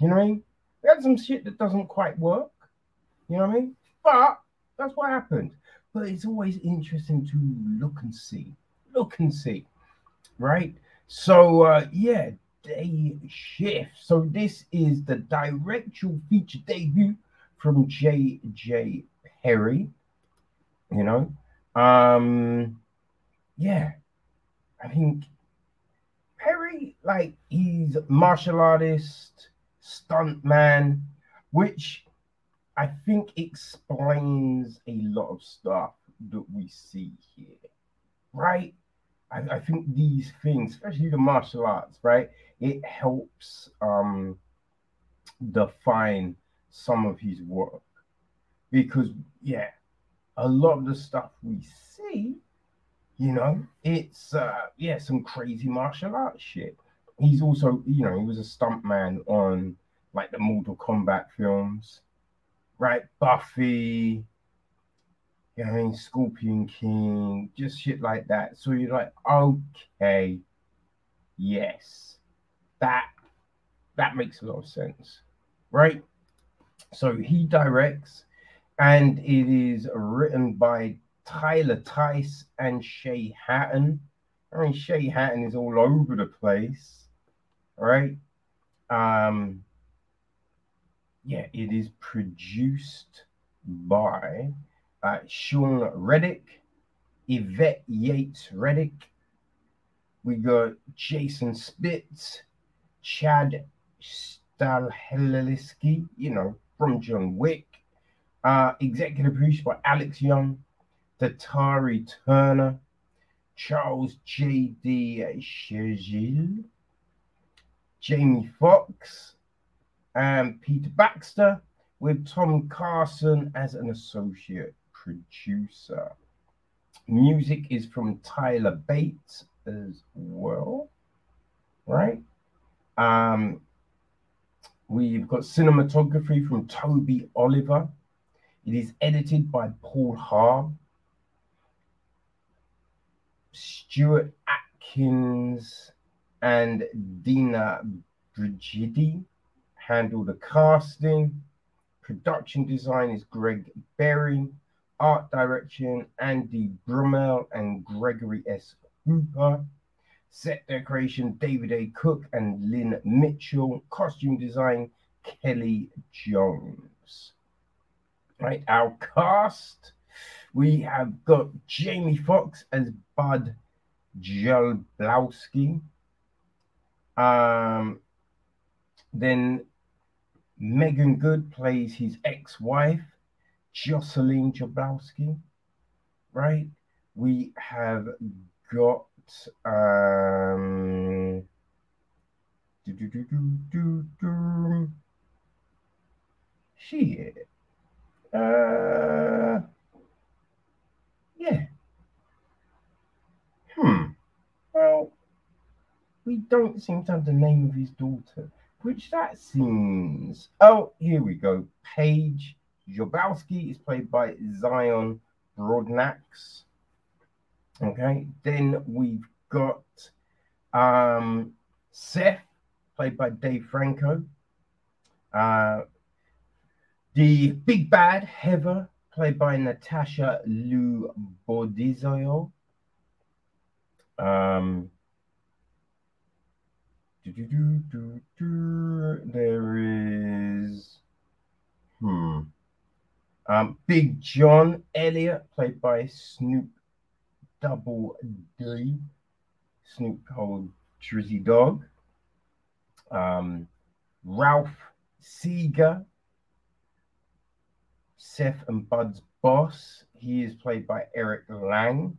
You know what I mean? We had some shit that doesn't quite work. You know what I mean? But that's what happened. But it's always interesting to look and see. Look and see. Right? So uh, yeah, day shift. So this is the directorial feature debut from J.J. Perry. You know, um, yeah, I think Perry, like he's martial artist, stunt man, which I think explains a lot of stuff that we see here, right? I, I think these things, especially the martial arts, right? It helps um, define some of his work because, yeah, a lot of the stuff we see, you know, it's uh, yeah, some crazy martial arts shit. He's also, you know, he was a stuntman on like the Mortal Kombat films, right? Buffy, You know I mean? Scorpion King, just shit like that. So you're like, okay, yes, that that makes a lot of sense, right? So he directs, and it is written by Tyler Tice and Shay Hatten. I mean, Shay Hatten is all over the place, right? Um, yeah, it is produced by uh, Shaun Redick, Yvette Yates Redick. We got Jason Spitz, Chad Stahelski, you know, from John Wick. Uh, executive produced by Alex Young, Datari Turner, Charles J.D. Chagil, Jamie Foxx, and Peter Baxter, with Tom Carson as an associate producer. Music is from Tyler Bates as well, right? Um, we've got cinematography from Toby Oliver. It is edited by Paul Harb. Stuart Atkins and Dina Brigidi handle the casting. Production design is Greg Berry. Art direction Andy Brummel and Gregory S. Hooper. Set decoration David A. Cook and Lynn Mitchell. Costume design Kelly Jones. Right, our cast we have got Jamie Foxx as Bud Jablowski. Um, then Meagan Good plays his ex-wife, Jocelyn Jablowski. Right? We have got um do, do, do, shit. Uh yeah. Hmm. Well, we don't seem to have the name of his daughter, which that seems. Oh, here we go. Paige Jobowski is played by Zion Broadnax. Okay, then we've got um, Seth, played by Dave Franco. Uh, the big bad Heather, played by Natasha Lou Bodizoyo. Um. There is hmm. Um, Big John Elliott, played by Snoop Double D, Snoop called Drizzy Dog. Um, Ralph Seeger, Seth and Bud's boss. He is played by Eric Lange.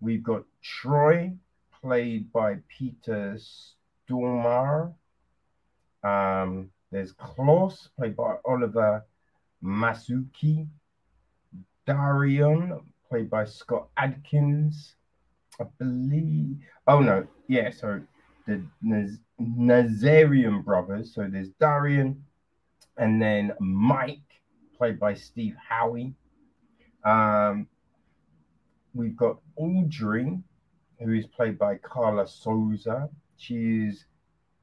We've got Troy, played by Peter Stormare. Um, there's Klaus, played by Oliver Masucci. Darion, played by Scott Adkins. I believe. Oh no, yeah. So the Naz- Nazarian brothers. So there's Darian, and then Mike, played by Steve Howey. Um, we've got Audrey, who is played by Karla Souza. She is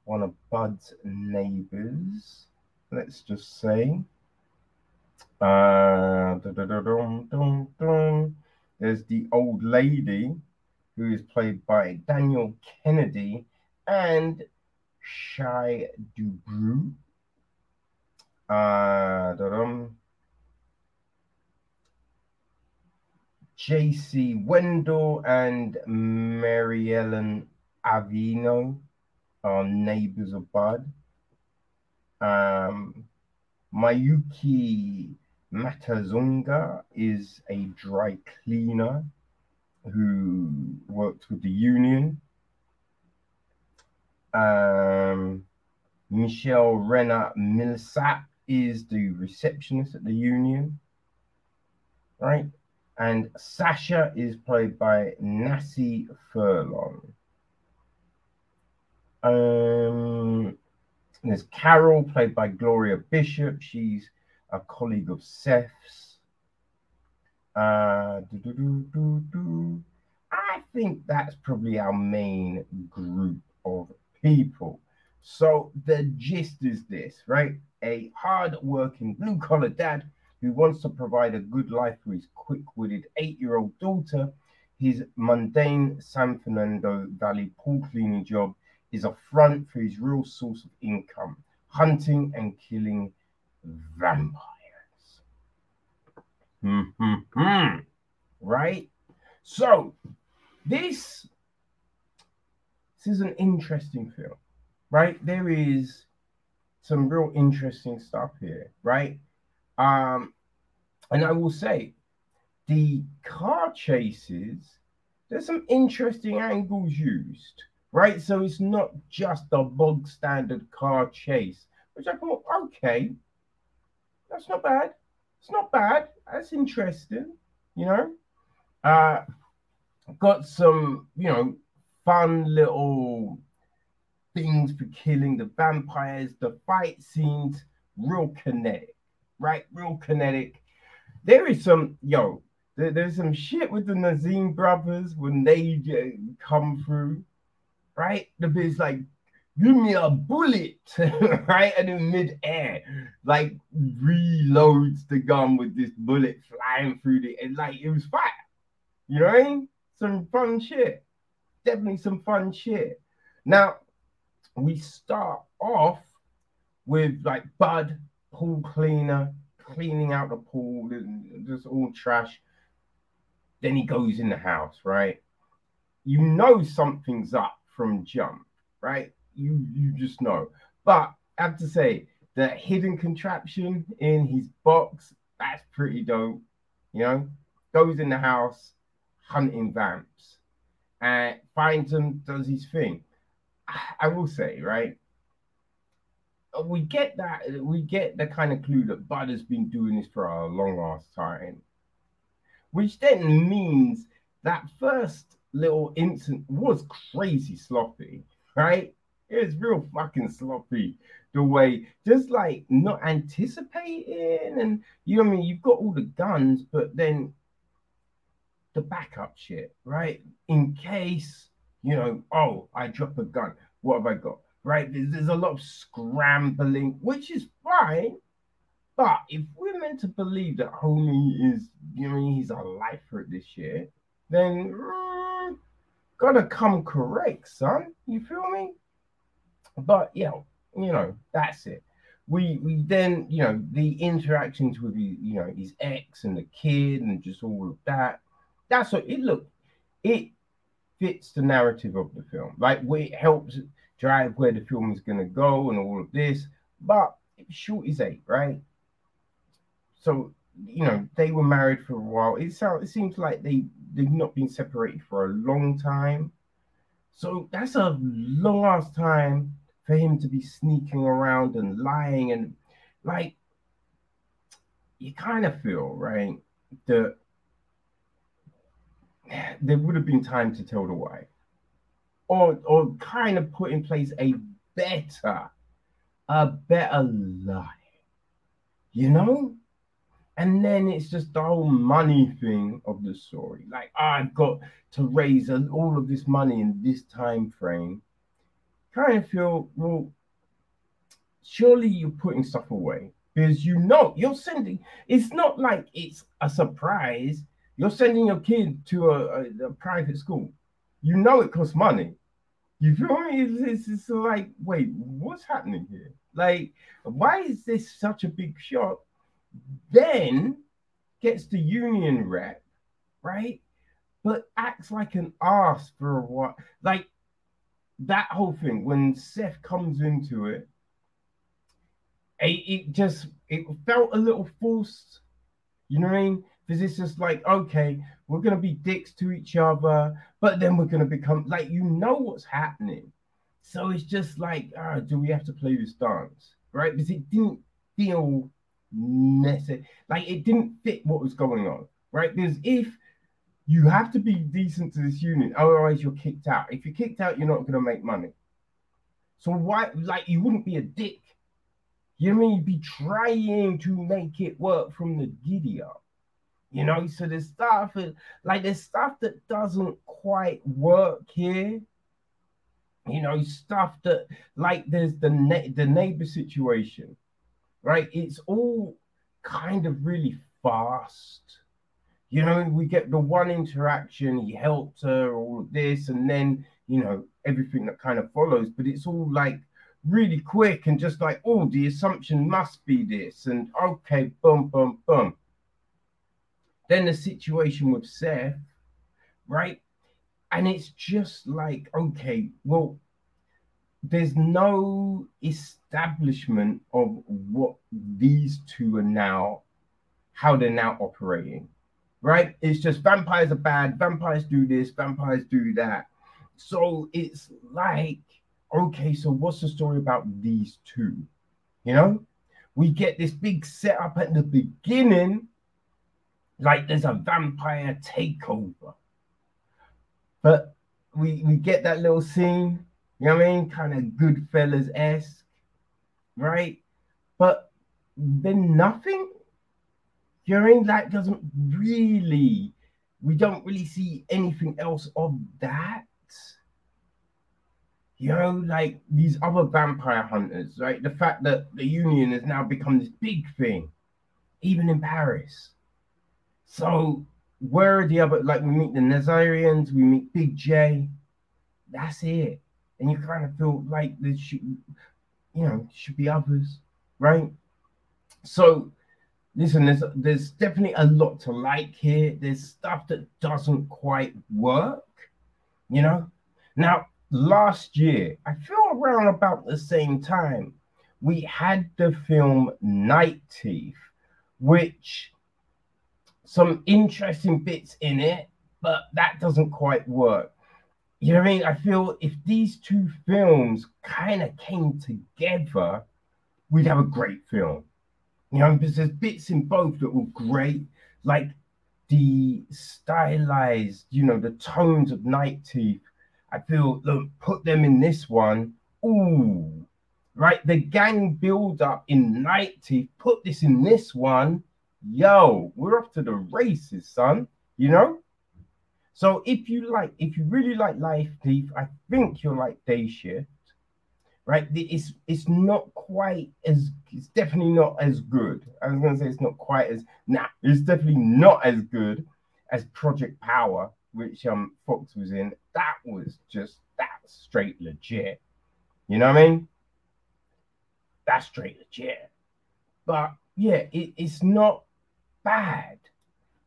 one of Bud's neighbors, let's just say. Uh, There's the old lady, who is played by Daniel Kennedy and Shai Dubru. Uh, JC Wendell and Mary Ellen Avino are neighbors of Bud. Um, Mayuki Matazunga is a dry cleaner who works with the union. Um, Michelle Renner Millsap is the receptionist at the union, right? And Sasha is played by Nassie Furlong. Um, there's Carol, played by Gloria Bishop. She's a colleague of Seth's. Uh. I think that's probably our main group of people. So the gist is this, right? A hard-working blue-collar dad who wants to provide a good life for his quick-witted eight-year-old daughter. His mundane San Fernando Valley pool cleaning job is a front for his real source of income, hunting and killing vampires. Hmm, right? So this this is an interesting film, right? There is some real interesting stuff here, right? Um, and I will say the car chases, there's some interesting angles used, right? So it's not just a bog standard car chase, which I thought, okay, that's not bad. It's not bad. That's interesting, you know. Uh, got some, you know, fun little things for killing the vampires. The fight scenes, real kinetic, right? Real kinetic. There is some, yo, there, there's some shit with the Nazim brothers when they come through, right? The bit's like, give me a bullet, right? And in midair, like reloads the gun with this bullet flying through the, and like it was fire. You know what I mean? Some fun shit. Definitely some fun shit. Now, we start off with like Bud, pool cleaner, cleaning out the pool, just all trash. Then he goes in the house, right? You know something's up from jump, right? You you just know. But I have to say, the hidden contraption in his box, that's pretty dope. You know, goes in the house, hunting vamps, and finds them, does his thing. I will say, right? Uh, we get that we get the kind of clue that Bud has been doing this for a long ass time, which then means that first little incident was crazy sloppy, right? It was real fucking sloppy the way, just like not anticipating, and you know what I mean. You've got all the guns, but then the backup shit, right? In case you know, oh, I drop a gun. What have I got? Right? There's, there's a lot of scrambling, which is fine. But if we're meant to believe that Homie is, you know, he's a lifer this year, then mm, gotta come correct, son. You feel me? But yeah, you know, that's it. We we then, you know, the interactions with you, you know, his ex and the kid and just all of that. That's what it look. It fits the narrative of the film. Like it helps drive where the film is gonna go and all of this. But short is eight, right? So you know they were married for a while. It sounds it seems like they they've not been separated for a long time. So that's a long ass time for him to be sneaking around and lying and like you kind of feel right that there would have been time to tell the wife or or kind of put in place a better a better life, you know? And then it's just the whole money thing of the story. Like i've got to raise all of this money in this time frame. Kind of feel well surely you're putting stuff away because you know you're sending it's not like it's a surprise. You're sending your kid to a, a, a private school. You know it costs money. You feel me? It's, it's, it's, like, wait, what's happening here? Like, why is this such a big shock? Then gets the union rep, right? But acts like an ass for a what? Like that whole thing when Seth comes into it, it, it just it felt a little forced. You know what I mean? Because it's just like okay we're to be dicks to each other but then we're to become like you know what's happening. So it's just like uh, do we have to play this dance right? Because it didn't feel necessary like it didn't fit what was going on right? Because if you have to be decent to this unit otherwise you're kicked out. If you're kicked out you're not to make money. So why like you wouldn't be a dick. You know I mean? You'd be trying to make it work from the giddy up You know, so there's stuff like there's stuff that doesn't quite work here. You know, stuff that like there's the ne- the neighbor situation, right? It's all kind of really fast. You know, we get the one interaction, he helped her, all of this, and then you know everything that kind of follows. But it's all like really quick and just like, oh, the assumption must be this, and okay, boom, boom, boom. Then the situation with Seth, right? And it's just like, okay, well, there's no establishment of what these two are now, how they're now operating, right? It's just vampires are bad, vampires do this, vampires do that. So it's like, okay, so what's the story about these two? You know, we get this big setup at the beginning like there's a vampire takeover. But we we get that little scene, you know what I mean? Kind of Goodfellas esque, right? But then nothing. You know what I mean? That doesn't really, we don't really see anything else of that. You know, like these other vampire hunters, right? The fact that the Union has now become this big thing, even in Paris so where are the other like we meet the Nazarians, we meet Big J. That's it. And you kind of feel like there should you know should be others, right? So listen, there's there's definitely a lot to like here. There's stuff that doesn't quite work, you know. Now, last year, I feel around about the same time, we had the film Night Teeth, which some interesting bits in it, but that doesn't quite work. You know what I mean? I feel if these two films kind of came together, we'd have a great film. You know, because there's bits in both that were great, like the stylized, you know, the tones of Night Teeth. I feel look, put them in this one. Ooh, right? The gang build up in Night Teeth, put this in this one yo, we're off to the races, son. You know? So if you like, if you really like Night Teeth, I think you'll like Day Shift. Right? It's it's not quite as it's definitely not as good. I was gonna say it's not quite as nah, it's definitely not as good as Project Power, which um Foxx was in. That was just that straight legit. You know what I mean? That's straight legit. But yeah, it, it's not bad.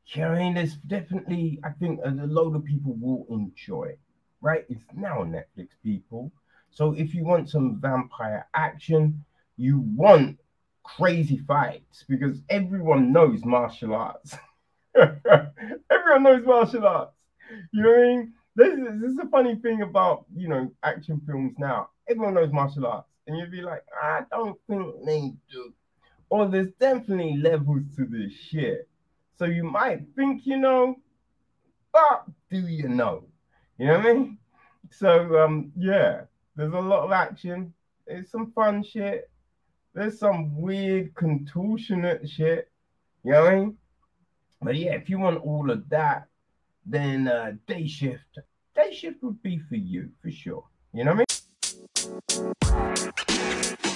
You know, I mean, there's definitely, I think, a, load of people will enjoy it, right? It's now Netflix, people. So if you want some vampire action, you want crazy fights because everyone knows martial arts. everyone knows martial arts. You know what I mean? This is, this is a funny thing about you know action films now. Everyone knows martial arts, and you'd be like, I don't think they do or there's definitely levels to this shit. So you might think you know, but do you know? You know what I mean? So um, yeah, there's a lot of action. It's some fun shit. There's some weird contortionate shit. You know what I mean? But yeah, if you want all of that, then uh, day shift, day shift would be for you for sure. You know what I mean?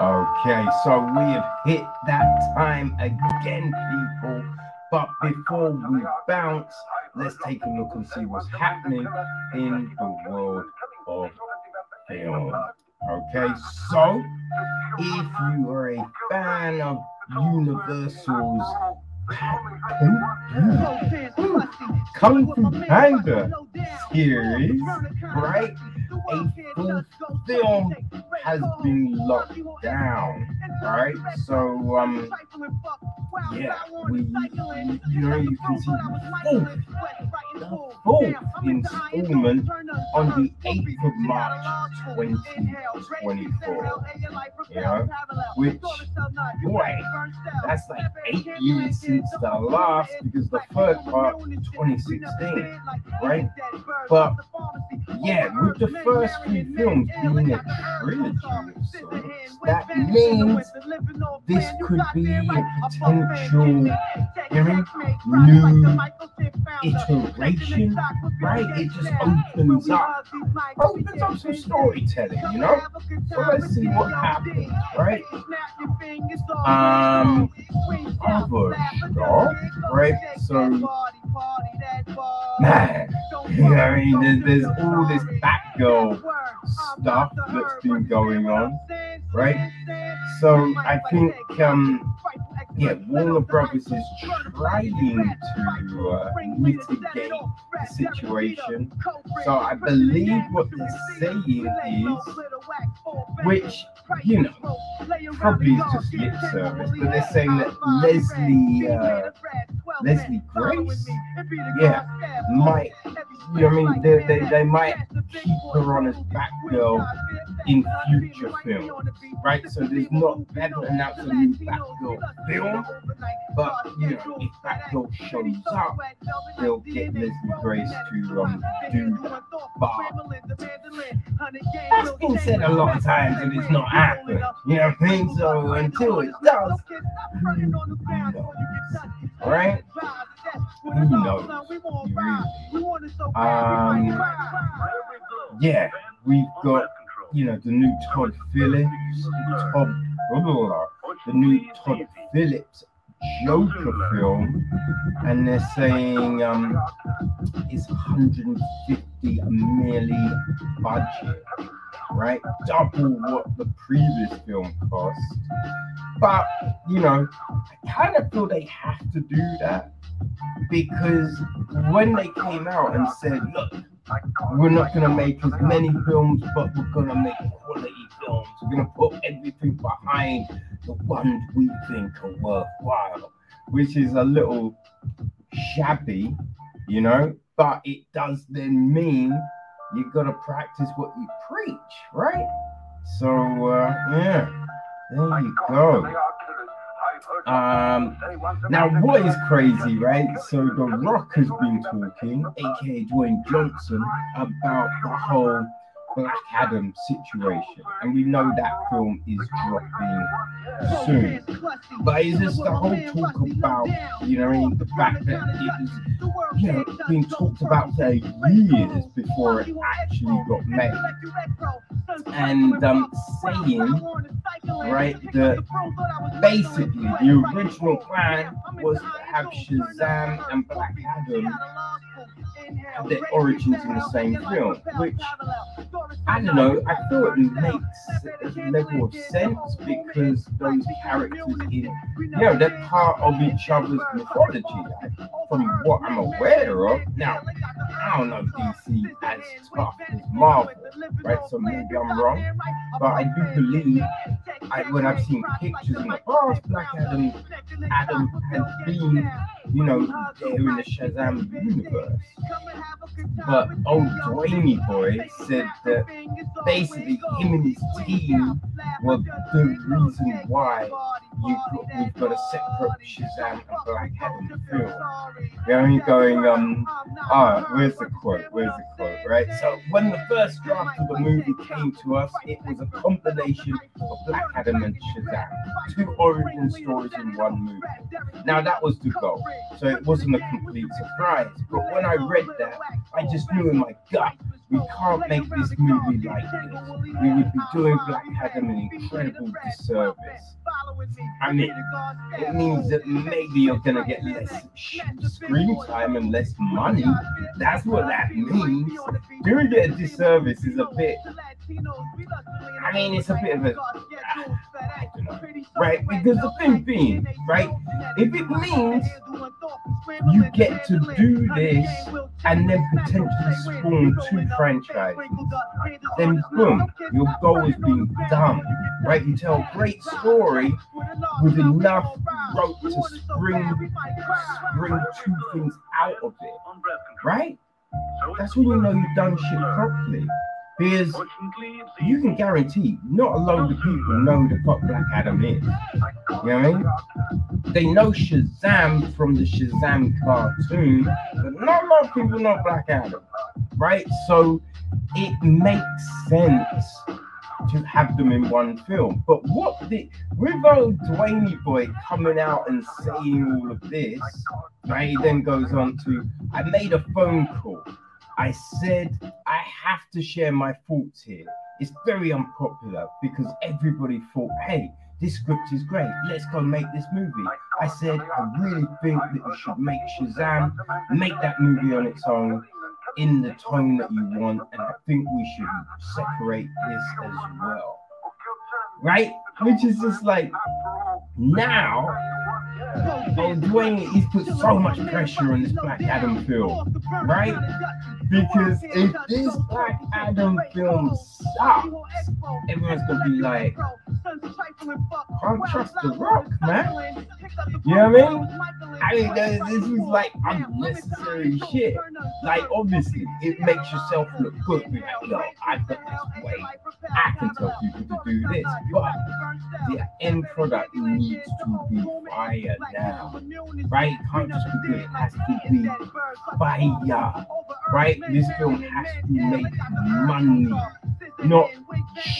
Okay, so we have hit that time again, people. But before we bounce, let's take a look and see what's happening in the world of film. Okay, so if you are a fan of Universal's Kung Fu Panda series, right? A full film has been locked down, right? So, um, yeah, we, you know, you can see the fourth, fourth installment on the 8th of March 2024, you know, which, boy, that's like eight years since the last, because the third part, 2016, right? But, yeah, with the first few films being a trilogy sorts, that means this could be a potential know, new iteration, right? It just opens up, opens up some storytelling, you know? So let's see what happens, right? Um, other stuff, right? So, man, yeah, I mean, there's, there's all this Batgirl stuff that's been going on, right? So I think, um, yeah, Warner Brothers is trying to uh, mitigate the situation. So I believe what they're saying is, which you know, probably is just lip service, but they're saying that Leslie, uh, Leslie Grace, yeah, might, you know, I mean, they, they, they might keep her on as Batgirl in future films, right? So there's not, they haven't announced a new Batgirl film, but you know, if Batgirl shows up, they'll get Leslie Grace to um, do that. But that's been said a lot of times and it's not happened. You know what I? So until it does? Right? Who knows? Um, yeah, we've got you know the new Todd Phillips, Todd, the new Todd Phillips Joker film, and they're saying um, it's 150 million budget, right? Double what the previous film cost. But you know, I kind of feel they have to do that because when they came out and said, look, we're not going to make as many films, but we're going to make quality We're to put everything behind the ones we think are worthwhile, which is a little shabby, you know, but it does then mean you've got to practice what you preach, right? So, uh, yeah, there you go. Um, now, what is crazy, right? So, The Rock has been talking, aka Dwayne Johnson, about the whole Black Adam situation, and we know that film is dropping soon. But it's just the whole talk about, you know, the fact that it is, you know, being talked about for years before it actually got made, and um, saying, right, that basically the original plan was to have Shazam and Black Adam have their origins in the same film, which I don't know. I feel it makes a level of sense because those characters in, you know, they're part of each other's mythology. From what I'm aware of, now I don't know DC as tough as Marvel, right? So maybe I'm wrong, but I do believe I, when I've seen pictures in the past, Black Adam, Adam has been, you know, there in the Shazam universe. But old Dwayne boy said that basically him and his team were the reason why you we've got a separate Shazam and Black Adam film. They're only going, um, ah, where's the quote? Where's the quote? Right. So when the first draft of the movie came to us, it was a combination of Black Adam and Shazam, two origin stories in one movie. Now that was the goal, so it wasn't a complete surprise. But when I read that, I just knew in my gut we can't make this movie like this. We would be doing Black Adam an incredible disservice. I mean, it means that maybe you're gonna get less screen time and less money. That's what that means. Doing it a disservice is a bit. I mean, it's a bit of a. I right? Because the thing being, right? If it means you get to do this and then potentially spawn two franchises, then boom, your goal has been done, right? You tell a great story with enough rope to spring, spring two things out of it, right? That's when you know you've done shit properly. Because you can guarantee not a load of people know the fuck Black Adam is. You know what I mean? They know Shazam from the Shazam cartoon, but not a lot of people know Black Adam, right? So it makes sense to have them in one film. But what the with old Dwayne Boy coming out and saying all of this, right? He then goes on to I made a phone call. I said I have to share my thoughts here. It's very unpopular because everybody thought, hey, this script is great. Let's go make this movie. I said, I really think that you should make Shazam, make that movie on its own in the tone that you want. And I think we should separate this as well. Right? Which is just like now, oh, Dwayne, he's put so much pressure on this Black Adam film, right? Because if this Black Adam film sucks, everyone's gonna be like, can't trust the rock, man. You know what I mean? I mean, th- this is like unnecessary shit. Like, obviously, it makes yourself look good. Like, yo, I've got this way. I can tell people to do this. But the end product needs to be fire now. Right? It can't just be good. Has to be fire. Right? This film has to make money. Not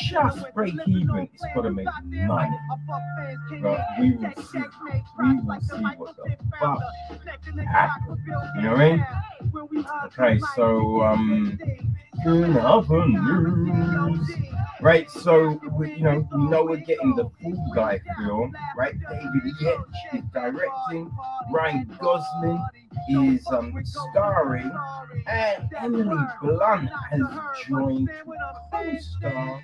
just break even. It's got to make money. But we will see. We will see what the fuck happens. You know what I mean? Okay, so um, other news, right? So we, you know, we know we're getting the Fall Guy film, right? David Yates is directing, Ryan Gosling is um starring, and Emily Blunt has joined to co-star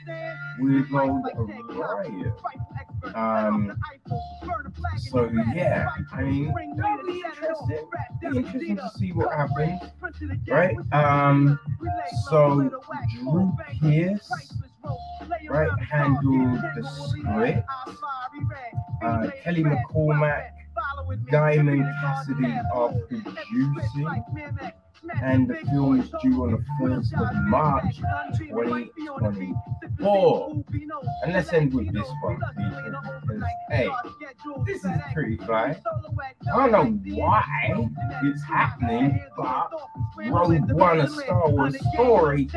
with old Araya. Um, so yeah, I mean, that'll be interesting. Be interesting to see what happens, right? Um, so Drew Pearce, right, handled the script. Uh, Kelly McCormick, Guymon Casady are producing, and the film is due on the 1st of March 2024. And let's end with this one, because hey, this is pretty fly. I don't know why it's happening, but Rogue One, a Star Wars story,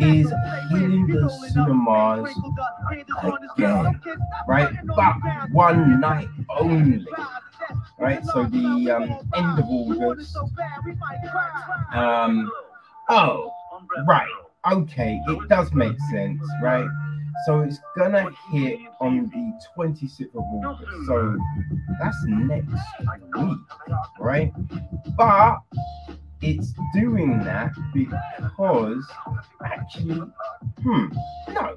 is hitting the cinemas again, right? But one night only right? So the um, end of August. Um, oh, right. Okay, it does make sense, right? So it's gonna hit on the 26th of August. So that's next week, right? But it's doing that because actually, hmm, no,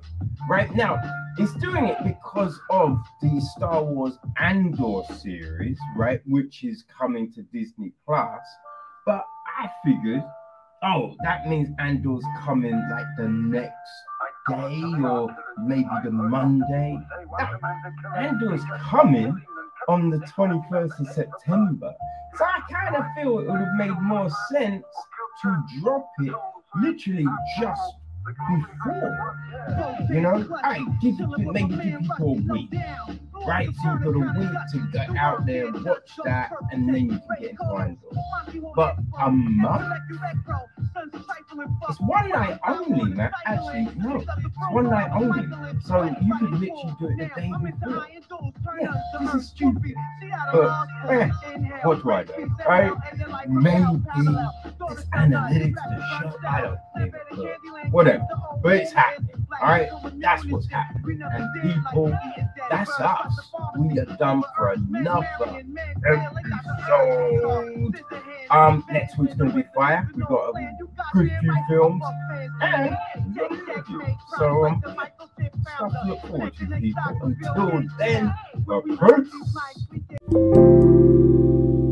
right now it's doing it because of the Star Wars Andor series, right, which is coming to Disney Plus. But I figured, oh, that means Andor's coming like the next day or maybe the Monday. Andor's coming on the 21st of September. So I kind of feel it would have made more sense to drop it literally just before. You know, I give it maybe give people a week. Right, you've got week to go out there, watch that, and then you can get into Andor. But a month? It's one night only, man. Actually, no, it's one night only. So you could literally do it the day before. Yeah, this is stupid. But eh, what do I know? Right? Maybe it's analytics to show. I don't think. Whatever. But it's happening. All right, that's what's happening. And people, that's us. We are done for another episode. Um, next week's gonna be fire. We've got a good few films and. So um, stuff to look forward to, people. Until then, the peace.